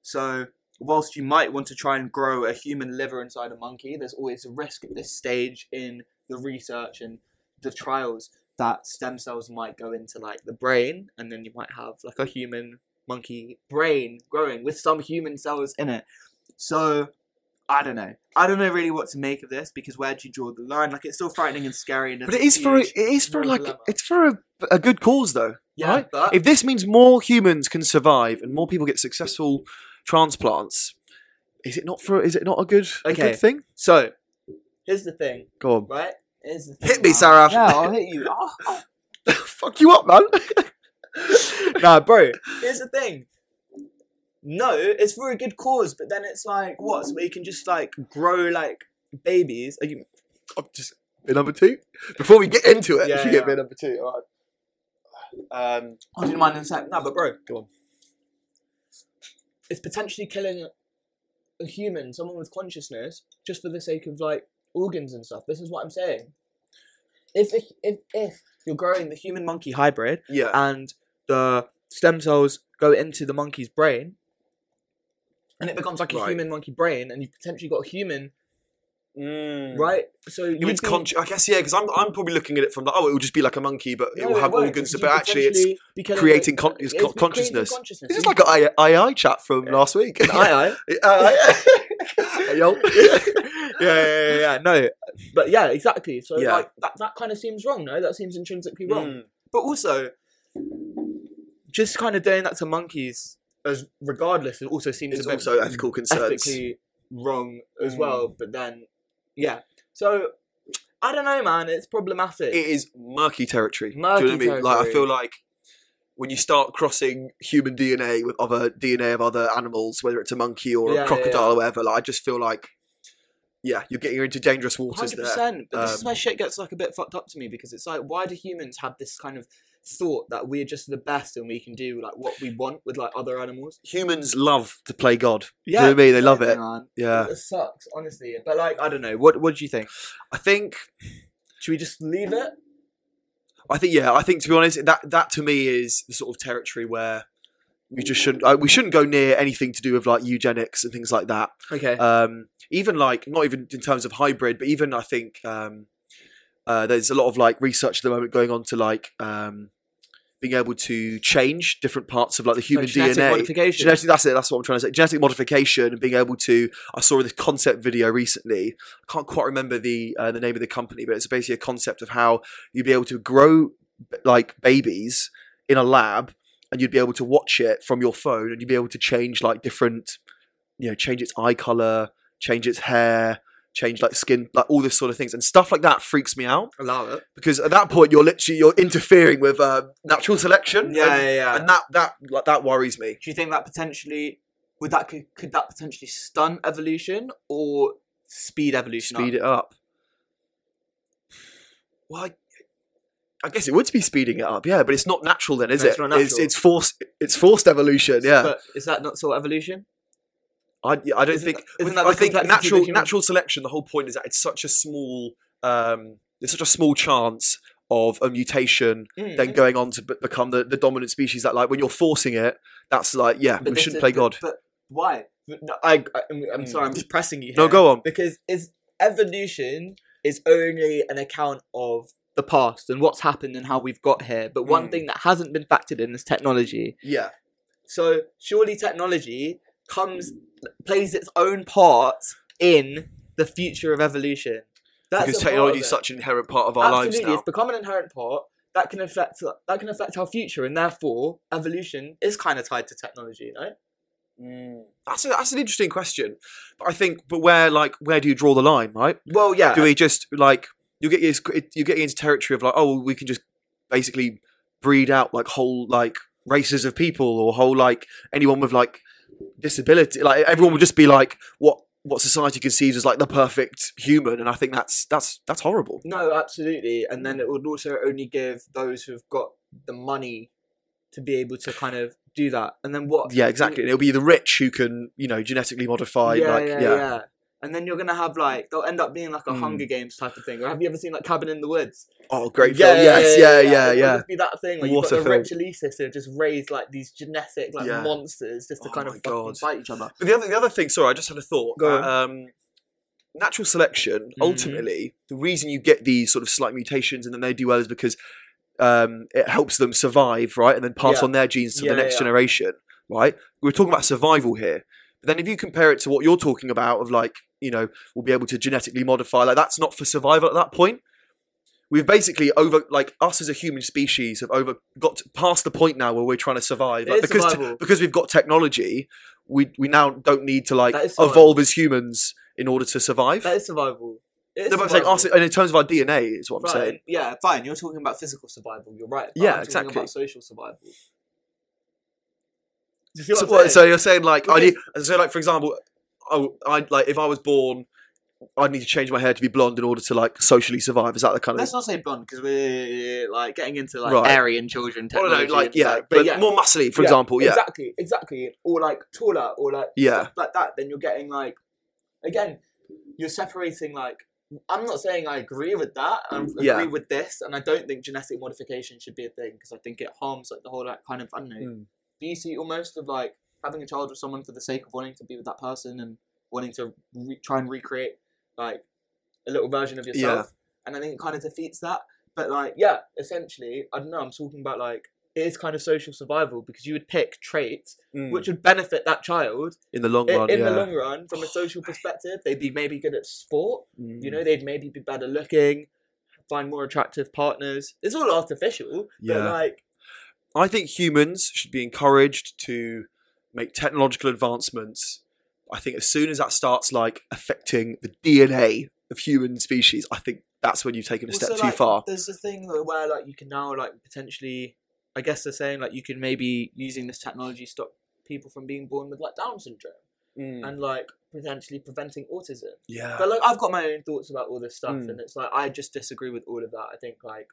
Speaker 1: So whilst you might want to try and grow a human liver inside a monkey, there's always a risk at this stage in the research and the trials that stem cells might go into like the brain, and then you might have like a human monkey brain growing with some human cells in it. So I don't know. I don't know really what to make of this because where do you draw the line? Like it's still frightening and scary, and
Speaker 2: But
Speaker 1: it's
Speaker 2: it
Speaker 1: a
Speaker 2: is for it is for like
Speaker 1: dilemma.
Speaker 2: it's for a, a good cause though.
Speaker 1: yeah.
Speaker 2: right?
Speaker 1: But
Speaker 2: If this means more humans can survive and more people get successful transplants, is it not for is it not a good a
Speaker 1: Okay.
Speaker 2: good thing?
Speaker 1: so here's the thing,
Speaker 2: Go on.
Speaker 1: right? Here's the thing,
Speaker 2: Hit me,
Speaker 1: man.
Speaker 2: Sarav.
Speaker 1: Yeah, I'll hit you.
Speaker 2: Fuck you up, man.
Speaker 1: nah, bro. Here's the thing. No, it's for a good cause, but then it's like what? So we can just like grow like babies. Are you?
Speaker 2: I'm just bit number two. Before we get into it,
Speaker 1: Yeah,
Speaker 2: should we
Speaker 1: yeah.
Speaker 2: get bit number two. All right. Um,
Speaker 1: I'll do mine in a sec. No, but bro,
Speaker 2: Go on.
Speaker 1: It's potentially killing a human, someone with consciousness, just for the sake of like organs and stuff. This is what I'm saying. If if if, if you're growing the human monkey hybrid
Speaker 2: yeah.
Speaker 1: and the stem cells go into the monkey's brain, and it becomes like a
Speaker 2: Right.
Speaker 1: human monkey brain, and you've potentially got a human,
Speaker 2: Mm.
Speaker 1: right? So
Speaker 2: You mean it's
Speaker 1: be-
Speaker 2: conscious? I guess yeah, because I'm I'm probably looking at it from the oh, it will just be like a monkey, but it
Speaker 1: No,
Speaker 2: will have
Speaker 1: won't,
Speaker 2: organs. But actually, it's creating con- it's con- consciousness.
Speaker 1: consciousness.
Speaker 2: this is like an I, II chat from
Speaker 1: Yeah.
Speaker 2: last week.
Speaker 1: an
Speaker 2: yo.
Speaker 1: yeah, yeah, yeah, yeah, no, but yeah, exactly. So
Speaker 2: Yeah.
Speaker 1: like that, that kind of seems wrong. No, that seems intrinsically wrong.
Speaker 2: Mm.
Speaker 1: But also, just kind of doing that to monkeys, as regardless, it also seems
Speaker 2: It's also ethical concerns.
Speaker 1: ethically wrong as
Speaker 2: Mm.
Speaker 1: well. But then, yeah. So I don't know, man. It's problematic.
Speaker 2: It is murky territory. Do
Speaker 1: Murky
Speaker 2: you know what I mean? Like I feel like when you start crossing human DNA with other DNA of other animals, whether it's a monkey or
Speaker 1: Yeah, yeah,
Speaker 2: a crocodile
Speaker 1: yeah.
Speaker 2: or whatever, like I just feel like yeah, you're getting into dangerous waters
Speaker 1: Hundred
Speaker 2: there.
Speaker 1: percent. But this is
Speaker 2: Um,
Speaker 1: where shit gets like a bit fucked up to me because it's like, why do humans have this kind of thought that we're just the best and we can do like what we want with like other animals?
Speaker 2: Humans love to play God.
Speaker 1: Yeah,
Speaker 2: you know I mean? They love it.
Speaker 1: Man.
Speaker 2: Yeah.
Speaker 1: It sucks, honestly. But like, I don't know. What What do you think?
Speaker 2: I think
Speaker 1: Should we just leave it?
Speaker 2: I think yeah, I think to be honest, that that to me is the sort of territory where we just shouldn't uh, we shouldn't go near anything to do with like eugenics and things like that.
Speaker 1: Okay.
Speaker 2: um, even like not even in terms of hybrid, but even I think um, uh, there's a lot of like research at the moment going on to like um, being able to change different parts of like the human
Speaker 1: Like genetic
Speaker 2: DNA.
Speaker 1: modification.
Speaker 2: Genetic, that's it. That's what I'm trying to say. Genetic modification and being able to. I saw this concept video recently. I can't quite remember the uh, the name of the company, but it's basically a concept of how you'd be able to grow like babies in a lab, and you'd be able to watch it from your phone, and you'd be able to change like different, you know, change its eye color, change its hair, change like skin, like all this sort of things, and stuff like that freaks me out
Speaker 1: Allow it.
Speaker 2: because at that point you're literally you're interfering with uh, natural selection.
Speaker 1: Yeah,
Speaker 2: and,
Speaker 1: yeah, yeah.
Speaker 2: and that that like that worries me.
Speaker 1: Do you think that potentially would that could, could that potentially stunt evolution or speed evolution?
Speaker 2: Speed
Speaker 1: up?
Speaker 2: it up. Well, I, I guess it would be speeding it up, yeah, but it's not natural then, is
Speaker 1: No,
Speaker 2: it?
Speaker 1: it's
Speaker 2: It's, it's forced. It's forced evolution. Yeah,
Speaker 1: But is that not sort of evolution?
Speaker 2: I, yeah, I don't
Speaker 1: Isn't
Speaker 2: think.
Speaker 1: that- isn't
Speaker 2: I think natural natural selection. The whole point is that it's such a small. Um, there's such a small chance of a mutation
Speaker 1: Mm.
Speaker 2: then going on to be- become the, the dominant species. That like when you're forcing it, that's like yeah,
Speaker 1: But
Speaker 2: we shouldn't play
Speaker 1: but-
Speaker 2: God.
Speaker 1: But why? No, I, I, I'm, I'm sorry, I'm just pressing you.
Speaker 2: No, go on.
Speaker 1: Because is evolution is only an account of the past and what's happened and how we've got here. But one
Speaker 2: Mm.
Speaker 1: thing that hasn't been factored in is technology.
Speaker 2: Yeah,
Speaker 1: So surely technology comes plays its own part in the future of evolution. That's
Speaker 2: because technology is such an inherent part of our
Speaker 1: Absolutely,
Speaker 2: lives now.
Speaker 1: it's become an inherent part that can affect that can affect our future, and therefore evolution is kind of tied to technology. You know?
Speaker 2: Mm. That's a, that's an interesting question, but I think, but where like where do you draw the line, right?
Speaker 1: Well, yeah.
Speaker 2: Do we just like you get you getting into territory of like oh we can just basically breed out like whole like races of people or whole like anyone with like disability like everyone would just be like what what society conceives as like the perfect human and I think that's that's that's horrible.
Speaker 1: No, absolutely. And then it would also only give those who've got the money to be able to kind of do that. And then what?
Speaker 2: Yeah, exactly. And it'll be the rich who can you know genetically modify
Speaker 1: yeah,
Speaker 2: like
Speaker 1: yeah,
Speaker 2: yeah.
Speaker 1: yeah. And then you're gonna have like they'll end up being like a
Speaker 2: Mm.
Speaker 1: Hunger Games type of thing. Or have you ever seen like Cabin in the Woods?
Speaker 2: Oh, great film. yes, yeah, yeah,
Speaker 1: It'll
Speaker 2: yeah.
Speaker 1: just be that thing. Like you've got the
Speaker 2: film.
Speaker 1: rich who just raise like these genetic like
Speaker 2: Yeah.
Speaker 1: monsters just to
Speaker 2: Oh
Speaker 1: kind of fucking fight each other.
Speaker 2: But the other the other thing, sorry, I just had a thought.
Speaker 1: Go
Speaker 2: that, um, natural selection,
Speaker 1: Mhm.
Speaker 2: ultimately, the reason you get these sort of slight mutations and then they do well is because um, it helps them survive, right, and then pass
Speaker 1: Yeah.
Speaker 2: on their genes to
Speaker 1: Yeah,
Speaker 2: the next
Speaker 1: yeah.
Speaker 2: generation, right? We're talking about survival here. But then if you compare it to what you're talking about of like, you know, we'll be able to genetically modify, like that's not for survival at that point. We've basically over like us as a human species have over got past the point now where we're trying to survive. Like, because
Speaker 1: survival.
Speaker 2: because we've got technology, we we now don't need to like
Speaker 1: That is survival.
Speaker 2: evolve as humans in order to survive.
Speaker 1: That is survival. It is
Speaker 2: No, but I'm saying us, and in terms of our DNA, is what I'm saying.
Speaker 1: Yeah, fine. You're talking about physical survival. You're right.
Speaker 2: Yeah,
Speaker 1: I'm talking
Speaker 2: exactly.
Speaker 1: About social survival. You
Speaker 2: So, what, so you're saying like I
Speaker 1: Because-
Speaker 2: need, so like for example, oh, I like if I was born, I'd need to change my hair to be blonde in order to like socially survive. Is that the kind of
Speaker 1: Let's not say blonde because we're like getting into like
Speaker 2: Right.
Speaker 1: Aryan children
Speaker 2: I
Speaker 1: technology.
Speaker 2: know, like
Speaker 1: and
Speaker 2: yeah,
Speaker 1: stuff,
Speaker 2: but, more muscly, for
Speaker 1: Yeah,
Speaker 2: example, yeah,
Speaker 1: exactly, exactly, or like taller, or like
Speaker 2: Yeah.
Speaker 1: stuff like that. Then you're getting like, again, you're separating like. I'm not saying I agree with that. I agree
Speaker 2: Yeah.
Speaker 1: with this, and I don't think genetic modification should be a thing because I think it harms like the whole like kind of I don't know
Speaker 2: Mm.
Speaker 1: beauty almost of like having a child with someone for the sake of wanting to be with that person and wanting to re- try and recreate like a little version of yourself. And I think it kind of defeats that. But like, yeah, essentially, I don't know. I'm talking about like it is kind of social survival because you would pick traits
Speaker 2: Mm.
Speaker 1: which would benefit that child
Speaker 2: in the long run,
Speaker 1: in
Speaker 2: yeah.
Speaker 1: the long run from a social perspective. They'd be maybe good at sport.
Speaker 2: Mm.
Speaker 1: You know, they'd maybe be better looking, find more attractive partners. It's all artificial. But
Speaker 2: Yeah.
Speaker 1: like,
Speaker 2: I think humans should be encouraged to make technological advancements. I think as soon as that starts like affecting the DNA of human species, I think that's when you've taken a step
Speaker 1: Also,
Speaker 2: too
Speaker 1: like,
Speaker 2: far.
Speaker 1: There's a thing where like you can now like potentially, I guess they're saying like you can maybe using this technology stop people from being born with like Down syndrome
Speaker 2: Mm.
Speaker 1: and like potentially preventing autism.
Speaker 2: Yeah.
Speaker 1: But like I've got my own thoughts about all this stuff,
Speaker 2: Mm.
Speaker 1: and it's like I just disagree with all of that. I think like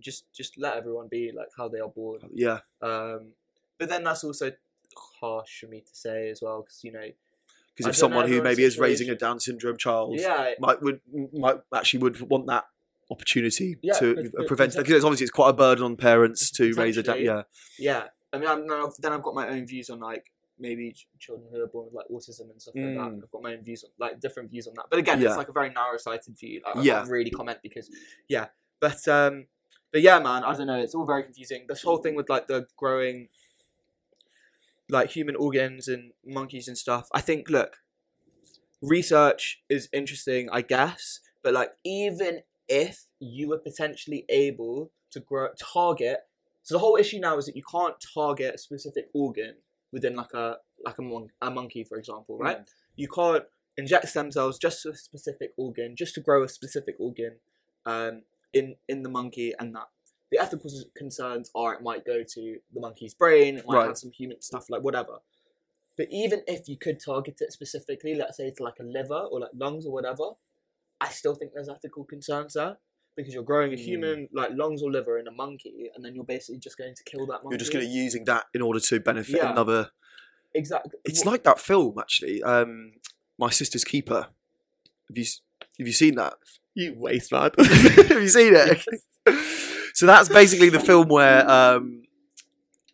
Speaker 1: just just let everyone be like how they are born.
Speaker 2: yeah.
Speaker 1: Um, but then that's also harsh for me to say as well because you know
Speaker 2: Because if someone who maybe is raising a. Down syndrome child
Speaker 1: yeah
Speaker 2: might would might actually would want that opportunity
Speaker 1: Yeah,
Speaker 2: to
Speaker 1: but- but
Speaker 2: prevent because it's obviously it's quite a burden on parents to raise a down. Yeah.
Speaker 1: yeah. I mean I'm, now- then I've got my own views on like maybe children who are born with like autism and stuff like
Speaker 2: Mm.
Speaker 1: that. I've got my own views on like different views on that. But again,
Speaker 2: Yeah.
Speaker 1: it's like a very narrow-sighted view. Like, I
Speaker 2: Yeah.
Speaker 1: can't really comment because yeah. But um, but yeah, man, I don't know. It's all very confusing. This whole thing with like the growing like human organs and monkeys and stuff. I think look, research is interesting, I guess, but like even if you were potentially able to grow target so the whole issue now is that you can't target a specific organ within like a like a, mon- a monkey for example right? You can't inject stem cells just to a specific organ, just to grow a specific organ um, in in the monkey, and that the ethical concerns are it might go to the monkey's brain, it might
Speaker 2: Right.
Speaker 1: have some human stuff like whatever. But even if you could target it specifically, let's say to like a liver or like lungs or whatever, I still think there's ethical concerns there because you're growing a
Speaker 2: Mm.
Speaker 1: human like lungs or liver in a monkey, and then you're basically just going to kill that monkey.
Speaker 2: You're just going to using that in order to benefit
Speaker 1: Yeah.
Speaker 2: another.
Speaker 1: exactly.
Speaker 2: It's
Speaker 1: Wha-
Speaker 2: like that film actually. Um, My Sister's Keeper. Have you have you seen that?
Speaker 1: you waste man.
Speaker 2: have you seen it? so that's basically the film where um,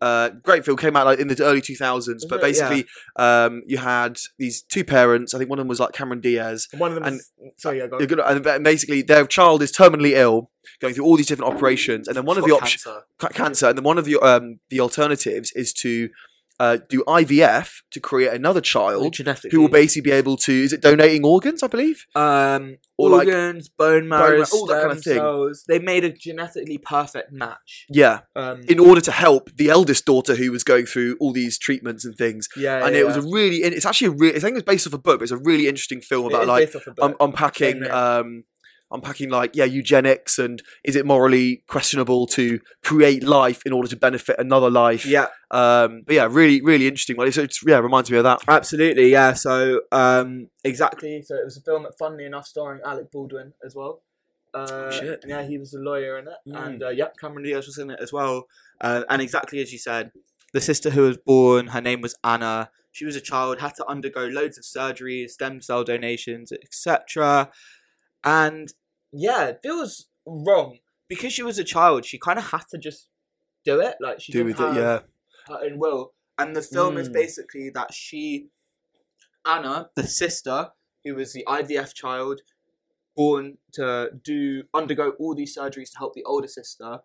Speaker 2: uh, great film came out like in the early 2000s, but
Speaker 1: Yeah.
Speaker 2: basically um, you had these two parents. I think one of them was like Cameron Diaz.
Speaker 1: and One of them.
Speaker 2: And-
Speaker 1: sorry, yeah, go.
Speaker 2: You're gonna, and basically their child is terminally ill, going through all these different operations, and then one of the options
Speaker 1: Cancer.
Speaker 2: cancer, and then one of the um, the alternatives is to uh, do IVF to create another child
Speaker 1: genetically.
Speaker 2: who will basically be able to. Is it donating organs? I believe.
Speaker 1: um,
Speaker 2: Or like-
Speaker 1: organs, bone marrow,
Speaker 2: all that kind of thing.
Speaker 1: cells. They made a genetically perfect match.
Speaker 2: Yeah,
Speaker 1: Um,
Speaker 2: in order to help the eldest daughter who was going through all these treatments and things.
Speaker 1: yeah,
Speaker 2: and
Speaker 1: yeah,
Speaker 2: it was
Speaker 1: yeah.
Speaker 2: a really, it's actually a really, I think it was based off a book, but it's a really interesting film about like
Speaker 1: based off a
Speaker 2: um, unpacking, um, unpacking like yeah, eugenics and is it morally questionable to create life in order to benefit another life?
Speaker 1: yeah,
Speaker 2: Um, but yeah, really, really interesting one. It's, it's yeah, reminds me of that.
Speaker 1: absolutely. Yeah. So um, exactly. So it was a film that, funnily enough, starring Alec Baldwin as well. Uh,
Speaker 2: shit.
Speaker 1: Yeah, he was the lawyer in it,
Speaker 2: Mm.
Speaker 1: and uh, yep, Cameron Diaz was in it as well. Uh, and exactly as you said, the sister who was born, her name was Anna. She was a child, had to undergo loads of surgeries, stem cell donations, etc. And yeah, it feels wrong because she was a child. She kind of had to just do it, like she
Speaker 2: Do
Speaker 1: didn't
Speaker 2: with it,
Speaker 1: have
Speaker 2: yeah.
Speaker 1: her own will. And the film is
Speaker 2: Mm.
Speaker 1: basically that she, Anna, the sister, who was the IVF child, born to do undergo all these surgeries to help the older sister.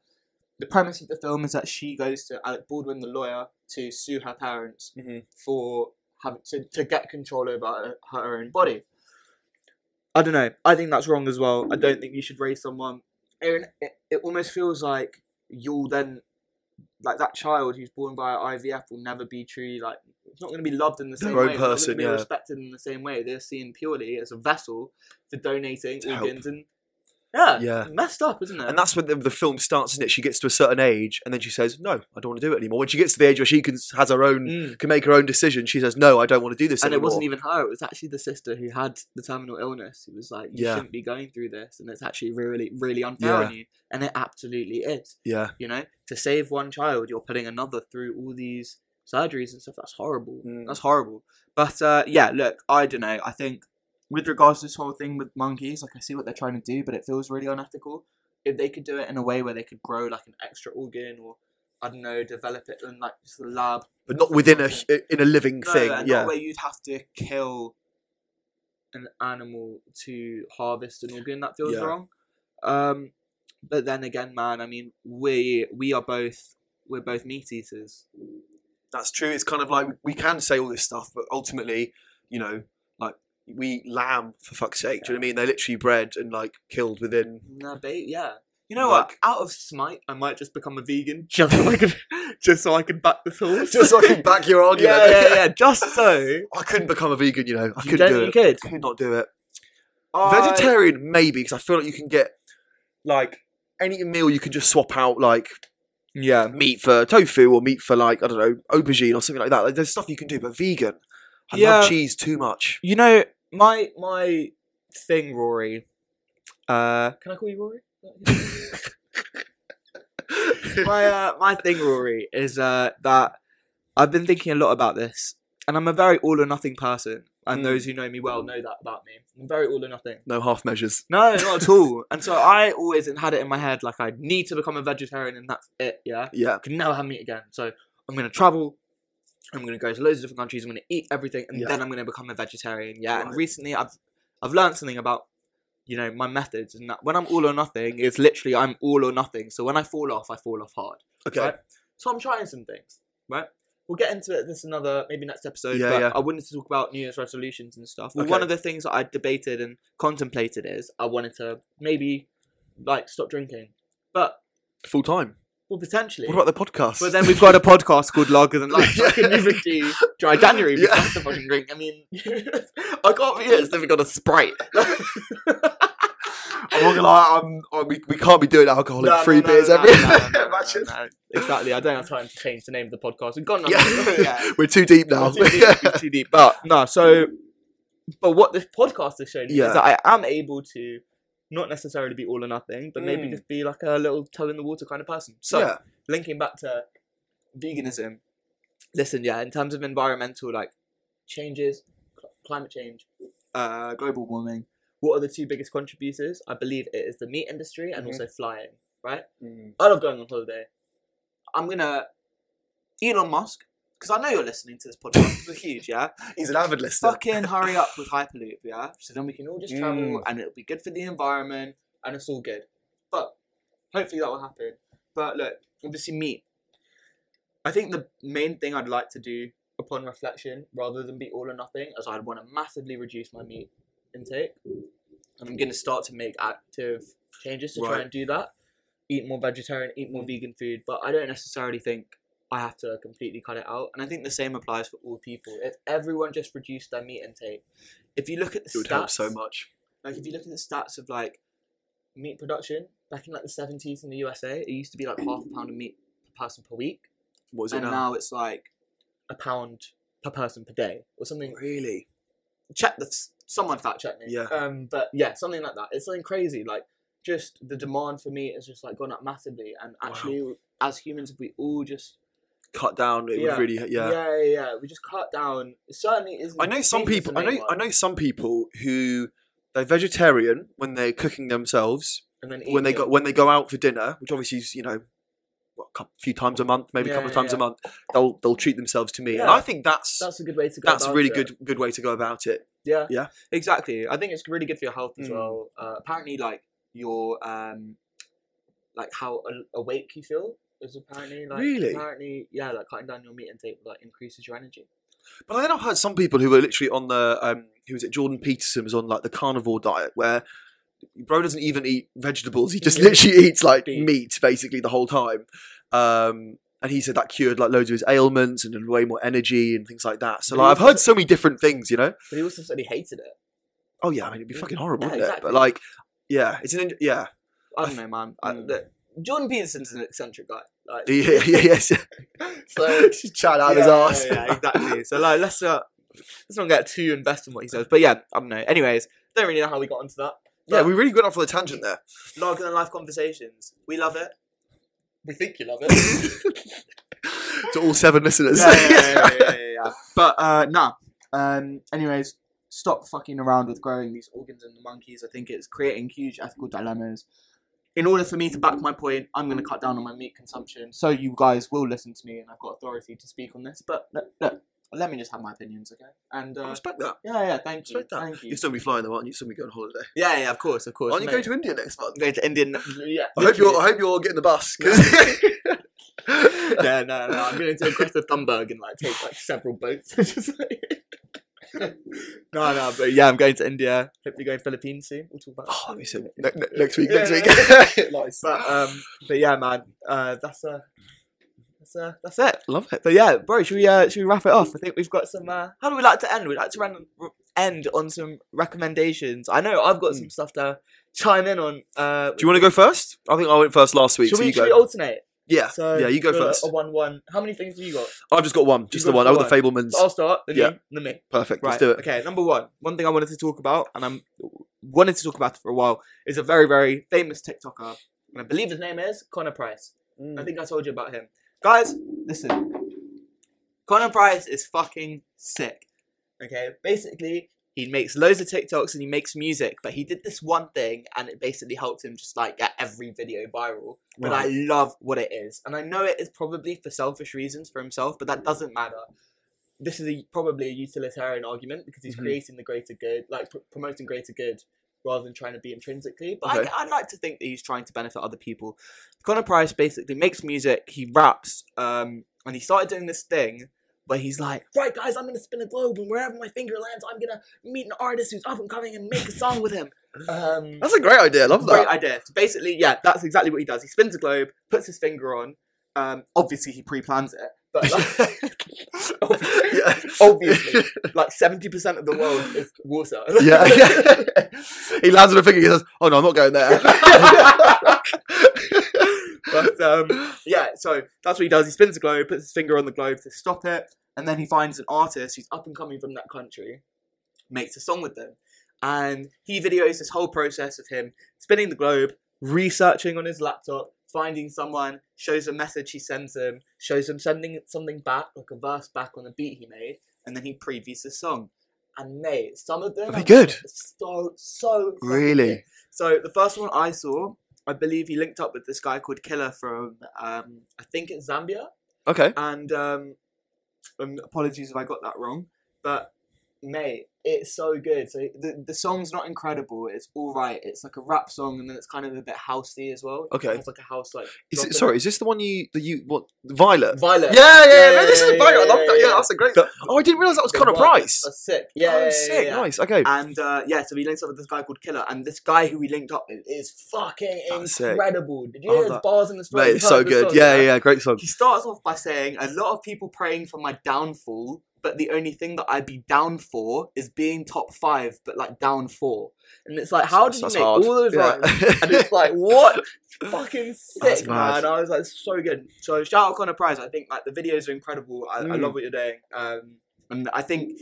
Speaker 1: The premise of the film is that she goes to Alec Baldwin, the lawyer, to sue her parents
Speaker 2: Mhm.
Speaker 1: for having to, to get control over her, her own body. I don't know. I think that's wrong as well. I don't think you should raise someone. Aaron, it, it almost feels like you'll then, like that child who's born by IVF will never be truly like. It's not going to be loved in the same way. it's not gonna
Speaker 2: person,
Speaker 1: be
Speaker 2: yeah.
Speaker 1: respected in the same way. They're seen purely as a vessel for donating
Speaker 2: To help.
Speaker 1: organs and yeah,
Speaker 2: Yeah.
Speaker 1: messed up, isn't it?
Speaker 2: And that's when the, the film starts, isn't it? She gets to a certain age, and then she says, "No, I don't want to do it anymore." When she gets to the age where she can has her own,
Speaker 1: Mm.
Speaker 2: can make her own decision, she says, "No, I don't want to do this
Speaker 1: and it
Speaker 2: anymore."
Speaker 1: wasn't even her; it was actually the sister who had the terminal illness. Who was like, "You
Speaker 2: Yeah.
Speaker 1: shouldn't be going through this," and it's actually really, really unfair
Speaker 2: Yeah.
Speaker 1: on you. And it absolutely is.
Speaker 2: yeah,
Speaker 1: You know, to save one child, you're putting another through all these surgeries and stuff. That's horrible.
Speaker 2: Mm.
Speaker 1: That's horrible. But uh, yeah, look, I don't know. I think with regards to this whole thing with monkeys, like I see what they're trying to do, but it feels really unethical. If they could do it in a way where they could grow like an extra organ, or I don't know, develop it in like just a lab,
Speaker 2: but not within a in a living
Speaker 1: no,
Speaker 2: thing.
Speaker 1: and
Speaker 2: Yeah,
Speaker 1: not where you'd have to kill an animal to harvest an organ. That feels
Speaker 2: Yeah.
Speaker 1: wrong. Um, but then again, man, I mean, we we are both we're both meat eaters.
Speaker 2: that's true. It's kind of like we can say all this stuff, but ultimately, you know, we eat lamb for fuck's sake. Do you know what I mean? They're literally bred and like killed within.
Speaker 1: No, ba- yeah. You know
Speaker 2: Like-
Speaker 1: what? Out of smite, I might just become a vegan just so I can just so I can back the horse.
Speaker 2: Just so I can back your argument.
Speaker 1: yeah, yeah, yeah. Just so.
Speaker 2: I couldn't become a vegan, you know. I
Speaker 1: You
Speaker 2: couldn't
Speaker 1: don't
Speaker 2: do
Speaker 1: you
Speaker 2: it.
Speaker 1: could.
Speaker 2: Could not do it.
Speaker 1: I-
Speaker 2: Vegetarian, maybe, because I feel like you can get like any meal you can just swap out like
Speaker 1: Yeah.
Speaker 2: meat for tofu or meat for like I don't know aubergine or something like that. Like, there's stuff you can do, but vegan, I
Speaker 1: Yeah.
Speaker 2: love cheese too much.
Speaker 1: You know, my my thing, Rory. Uh, can I call you Rory? my uh, my thing, Rory, is uh, that I've been thinking a lot about this, and I'm a very all or nothing person. And
Speaker 2: Mm.
Speaker 1: those who know me well know that about me. I'm very all or nothing.
Speaker 2: no half measures.
Speaker 1: No, not at all. And so I always had it in my head like I need to become a vegetarian, and that's it. Yeah,
Speaker 2: Yeah,
Speaker 1: I can never have meat again. So I'm gonna travel. I'm gonna go to loads of different countries. I'm gonna eat everything, and
Speaker 2: Yeah.
Speaker 1: then I'm gonna become a vegetarian. Yeah. And recently, I've I've learned something about you know my methods, and that when I'm all or nothing, it's literally I'm all or nothing. So when I fall off, I fall off hard.
Speaker 2: okay.
Speaker 1: Right. So I'm trying some things. Right. We'll get into it this another maybe next episode.
Speaker 2: Yeah,
Speaker 1: but
Speaker 2: yeah.
Speaker 1: I wanted to talk about New Year's resolutions and stuff. Well,
Speaker 2: Okay.
Speaker 1: one of the things that I debated and contemplated is I wanted to maybe like stop drinking, but
Speaker 2: Full time.
Speaker 1: Well, potentially.
Speaker 2: What about the podcast?
Speaker 1: But then we've got a podcast called Lager Than Life. So I can
Speaker 2: Yeah.
Speaker 1: move into dry January because
Speaker 2: Yeah.
Speaker 1: that's the fucking drink. I mean, I can't be here living on a Sprite.
Speaker 2: I'm not gonna lie, I'm, oh, we, we can't be doing alcoholic
Speaker 1: No,
Speaker 2: free
Speaker 1: no,
Speaker 2: beers
Speaker 1: no,
Speaker 2: every
Speaker 1: no, no, no, no,
Speaker 2: Imagine.
Speaker 1: no, no. Exactly. I don't have time to change the name of the podcast. We've got enough.
Speaker 2: Yeah.
Speaker 1: yeah.
Speaker 2: We're too deep now.
Speaker 1: too deep, it's too deep. But no, so but what this podcast has shown me
Speaker 2: Yeah.
Speaker 1: is that I am able to not necessarily be all or nothing, but maybe
Speaker 2: Mm.
Speaker 1: just be like a little toe in the water kind of person. So
Speaker 2: yeah.
Speaker 1: linking back to veganism, listen, yeah, in terms of environmental like changes, cl- climate change, uh, global warming, what are the two biggest contributors? I believe it is the meat industry and
Speaker 2: Mhm.
Speaker 1: also flying. Right?
Speaker 2: Mm.
Speaker 1: I love going on holiday. I'm gonna Elon Musk because I know you're listening to this podcast. We're huge, yeah.
Speaker 2: He's an avid listener.
Speaker 1: Fucking hurry up with Hyperloop, yeah. So then we can all just travel
Speaker 2: Mm.
Speaker 1: and it'll be good for the environment and it's all good. But hopefully that will happen. But look, obviously meat. I think the main thing I'd like to do upon reflection, rather than be all or nothing, is I'd want to massively reduce my meat intake. And I'm going to start to make active changes to try and do that. Eat more vegetarian, eat more vegan food, but I don't necessarily think I have to completely cut it out. And I think the same applies for all people. If everyone just reduced their meat intake, if you look at the
Speaker 2: It would
Speaker 1: stats,
Speaker 2: help so much.
Speaker 1: like if you look at the stats of like meat production back in like the seventies in the USA, it used to be like half a pound of meat per person per week,
Speaker 2: What is it
Speaker 1: and
Speaker 2: now?
Speaker 1: now it's like a pound per person per day or something.
Speaker 2: Really?
Speaker 1: Check the someone fact check me.
Speaker 2: Yeah.
Speaker 1: Um, but yeah, something like that. It's something crazy. Like just the demand for meat has just like gone up massively, and actually, as humans, if we all just
Speaker 2: Cut down. It
Speaker 1: Yeah.
Speaker 2: would really. Yeah.
Speaker 1: yeah, yeah, yeah, we just cut down. It certainly isn't.
Speaker 2: I know some people. I know.
Speaker 1: main
Speaker 2: I know some people who they're vegetarian when they're cooking themselves.
Speaker 1: and then
Speaker 2: When they go when they go out for dinner, which obviously is you know, what, a few times a month, maybe a
Speaker 1: Yeah,
Speaker 2: couple of
Speaker 1: yeah,
Speaker 2: times a month, they'll they'll treat themselves to meat, and I think that's
Speaker 1: that's a good way to go.
Speaker 2: that's a really
Speaker 1: it.
Speaker 2: good good way to go about it.
Speaker 1: Yeah.
Speaker 2: Yeah.
Speaker 1: Exactly. I think it's really good for your health as
Speaker 2: Mm.
Speaker 1: well. Uh, apparently, like your um, like how awake you feel is apparently like
Speaker 2: Really?
Speaker 1: apparently yeah like cutting down your meat intake like increases your energy.
Speaker 2: But I then I've heard some people who were literally on the um, who is it? Jordan Peterson was on like the carnivore diet where bro doesn't even eat vegetables; he just literally eats like
Speaker 1: Beef.
Speaker 2: meat basically the whole time. Um, and he said that cured like loads of his ailments and had way more energy and things like that. So like I've heard so many different things, you know.
Speaker 1: But he also said he hated it.
Speaker 2: Oh yeah, I mean it'd be fucking horrible,
Speaker 1: Yeah,
Speaker 2: wouldn't it?
Speaker 1: exactly.
Speaker 2: But like, yeah, it's an in- yeah,
Speaker 1: I don't know, man. I,
Speaker 2: Mm.
Speaker 1: look, Jordan Peterson's an eccentric guy. Like,
Speaker 2: yeah, yeah, yes.
Speaker 1: so
Speaker 2: chat out
Speaker 1: yeah,
Speaker 2: his ass.
Speaker 1: Yeah, yeah, exactly. So like, let's uh, let's not get too invested in what he says. But yeah, I don't know. Anyways, don't really know how we got onto that.
Speaker 2: Yeah, we really went off on a tangent there.
Speaker 1: Lager Than Life conversations. We love it. We think you love it.
Speaker 2: to all seven listeners.
Speaker 1: yeah, yeah, yeah, yeah, yeah, yeah, yeah. But uh, nah. Um. Anyways, stop fucking around with growing these organs in the monkeys. I think it's creating huge ethical dilemmas. In order for me to back my point, I'm going to cut down on my meat consumption, so you guys will listen to me, and I've got authority to speak on this. But look, look let me just have my opinions, okay? And
Speaker 2: I
Speaker 1: uh,
Speaker 2: respect that.
Speaker 1: yeah, yeah, thank you,
Speaker 2: Respect that.
Speaker 1: thank you.
Speaker 2: You'll still be flying though, aren't you? You'll still be going on holiday.
Speaker 1: Yeah, yeah, of course, of course.
Speaker 2: Aren't you
Speaker 1: mate.
Speaker 2: going to India next month?
Speaker 1: Going to India. Yeah.
Speaker 2: I hope you're. I hope you're getting the bus. 'cause-
Speaker 1: yeah, no, no. I'm going to Greta Thunberg and like take like several boats. Just like- no, no, but yeah, I'm going to India. Hopefully, going to Philippines soon. We'll talk about.
Speaker 2: Oh,
Speaker 1: that.
Speaker 2: let me see. Ne- ne- next week. Next week. nice.
Speaker 1: But um, but yeah, man. Uh, that's uh, that's uh, that's it.
Speaker 2: Love it.
Speaker 1: But yeah, bro, should we uh, should we wrap it off? I think we've got some. Uh, how do we like to end? We like to run, end on some recommendations. I know I've got
Speaker 2: Mm.
Speaker 1: some stuff to chime in on. Uh,
Speaker 2: Do you want to go first? I think I went first last week.
Speaker 1: Should
Speaker 2: so
Speaker 1: we,
Speaker 2: you
Speaker 1: should
Speaker 2: go.
Speaker 1: we alternate?
Speaker 2: Yeah.
Speaker 1: So
Speaker 2: yeah. You go
Speaker 1: a-
Speaker 2: first.
Speaker 1: A oh, one-one. How many things have you got?
Speaker 2: I've just got one. Just
Speaker 1: You've
Speaker 2: the one.
Speaker 1: got
Speaker 2: I got the Fabelmans.
Speaker 1: So I'll start. Then
Speaker 2: Yeah.
Speaker 1: you. Then me.
Speaker 2: Perfect.
Speaker 1: Right.
Speaker 2: Let's do it.
Speaker 1: Okay. Number one. One thing I wanted to talk about, and I'm wanted to talk about it for a while, is a very very famous TikToker, and I believe his name is Connor Price. I mm. think I told you about him. Guys, listen. Connor Price is fucking sick. Okay, basically, he makes loads of TikToks and he makes music, but he did this one thing and it basically helped him just like get every video viral. But I love what it is. And I know it is probably for selfish reasons for himself, but that doesn't matter. This is a, probably a utilitarian argument because he's
Speaker 2: Mhm.
Speaker 1: creating the greater good, like pr- promoting greater good rather than trying to be intrinsically. But
Speaker 2: Okay.
Speaker 1: I, I'd like to think that he's trying to benefit other people. Connor Price basically makes music, he raps, um, and he started doing this thing where he's like, right guys, I'm gonna spin a globe and wherever my finger lands, I'm gonna meet an artist who's up and coming and make a song with him. Um,
Speaker 2: That's a great idea. I love that.
Speaker 1: great
Speaker 2: that.
Speaker 1: idea. So basically, yeah, that's exactly what he does. He spins a globe, puts his finger on. Um, obviously, he pre-plans it, but like,
Speaker 2: Yeah.
Speaker 1: obviously, like seventy percent of the world is water.
Speaker 2: yeah. he lands on a finger. He says, "Oh no, I'm not going there."
Speaker 1: But um, yeah, so that's what he does. He spins the globe, puts his finger on the globe to stop it, and then he finds an artist who's up and coming from that country, makes a song with them, and he videos this whole process of him spinning the globe, researching on his laptop, finding someone, shows a message he sends him, shows him sending something back, like a verse back on a beat he made, and then he previews the song. And mate, some of them
Speaker 2: Are
Speaker 1: are
Speaker 2: good?
Speaker 1: So so
Speaker 2: Really?
Speaker 1: good. So the first one I saw, I believe he linked up with this guy called Killa from um, I think it's Zambia.
Speaker 2: okay.
Speaker 1: And um, um, apologies if I got that wrong, but mate, it's so good. So the the song's not incredible. It's all right. It's like a rap song, and then it's kind of a bit housey as well.
Speaker 2: Okay.
Speaker 1: it's like a house like.
Speaker 2: Is it, sorry, is this the one you the you what Violet?
Speaker 1: Violet.
Speaker 2: Yeah, yeah,
Speaker 1: Yeah,
Speaker 2: man, this is
Speaker 1: yeah,
Speaker 2: great. I
Speaker 1: yeah,
Speaker 2: love that.
Speaker 1: yeah,
Speaker 2: Yeah,
Speaker 1: yeah.
Speaker 2: that's a great. Oh, I didn't realize that was Connor Price.
Speaker 1: That's sick. Yeah,
Speaker 2: oh,
Speaker 1: yeah, yeah,
Speaker 2: sick.
Speaker 1: yeah.
Speaker 2: Nice. Okay.
Speaker 1: And uh, yeah, so we linked up with this guy called Killa, and this guy who we linked up with is fucking
Speaker 2: That's sick.
Speaker 1: incredible. Did you hear his
Speaker 2: that.
Speaker 1: bars in the story?
Speaker 2: Mate, it's so good.
Speaker 1: song,
Speaker 2: Yeah, yeah, great song.
Speaker 1: He starts off by saying, "A lot of people praying for my downfall, but the only thing that I'd be down for is being top five, but like down four. And it's like, how did you make
Speaker 2: hard.
Speaker 1: all those
Speaker 2: Yeah.
Speaker 1: rhymes? And it's like, what? Fucking sick, man. I was like, so good. So shout out Connor Price. I think like the videos are incredible. I, I
Speaker 2: Mm.
Speaker 1: love what you're doing. Um, and I think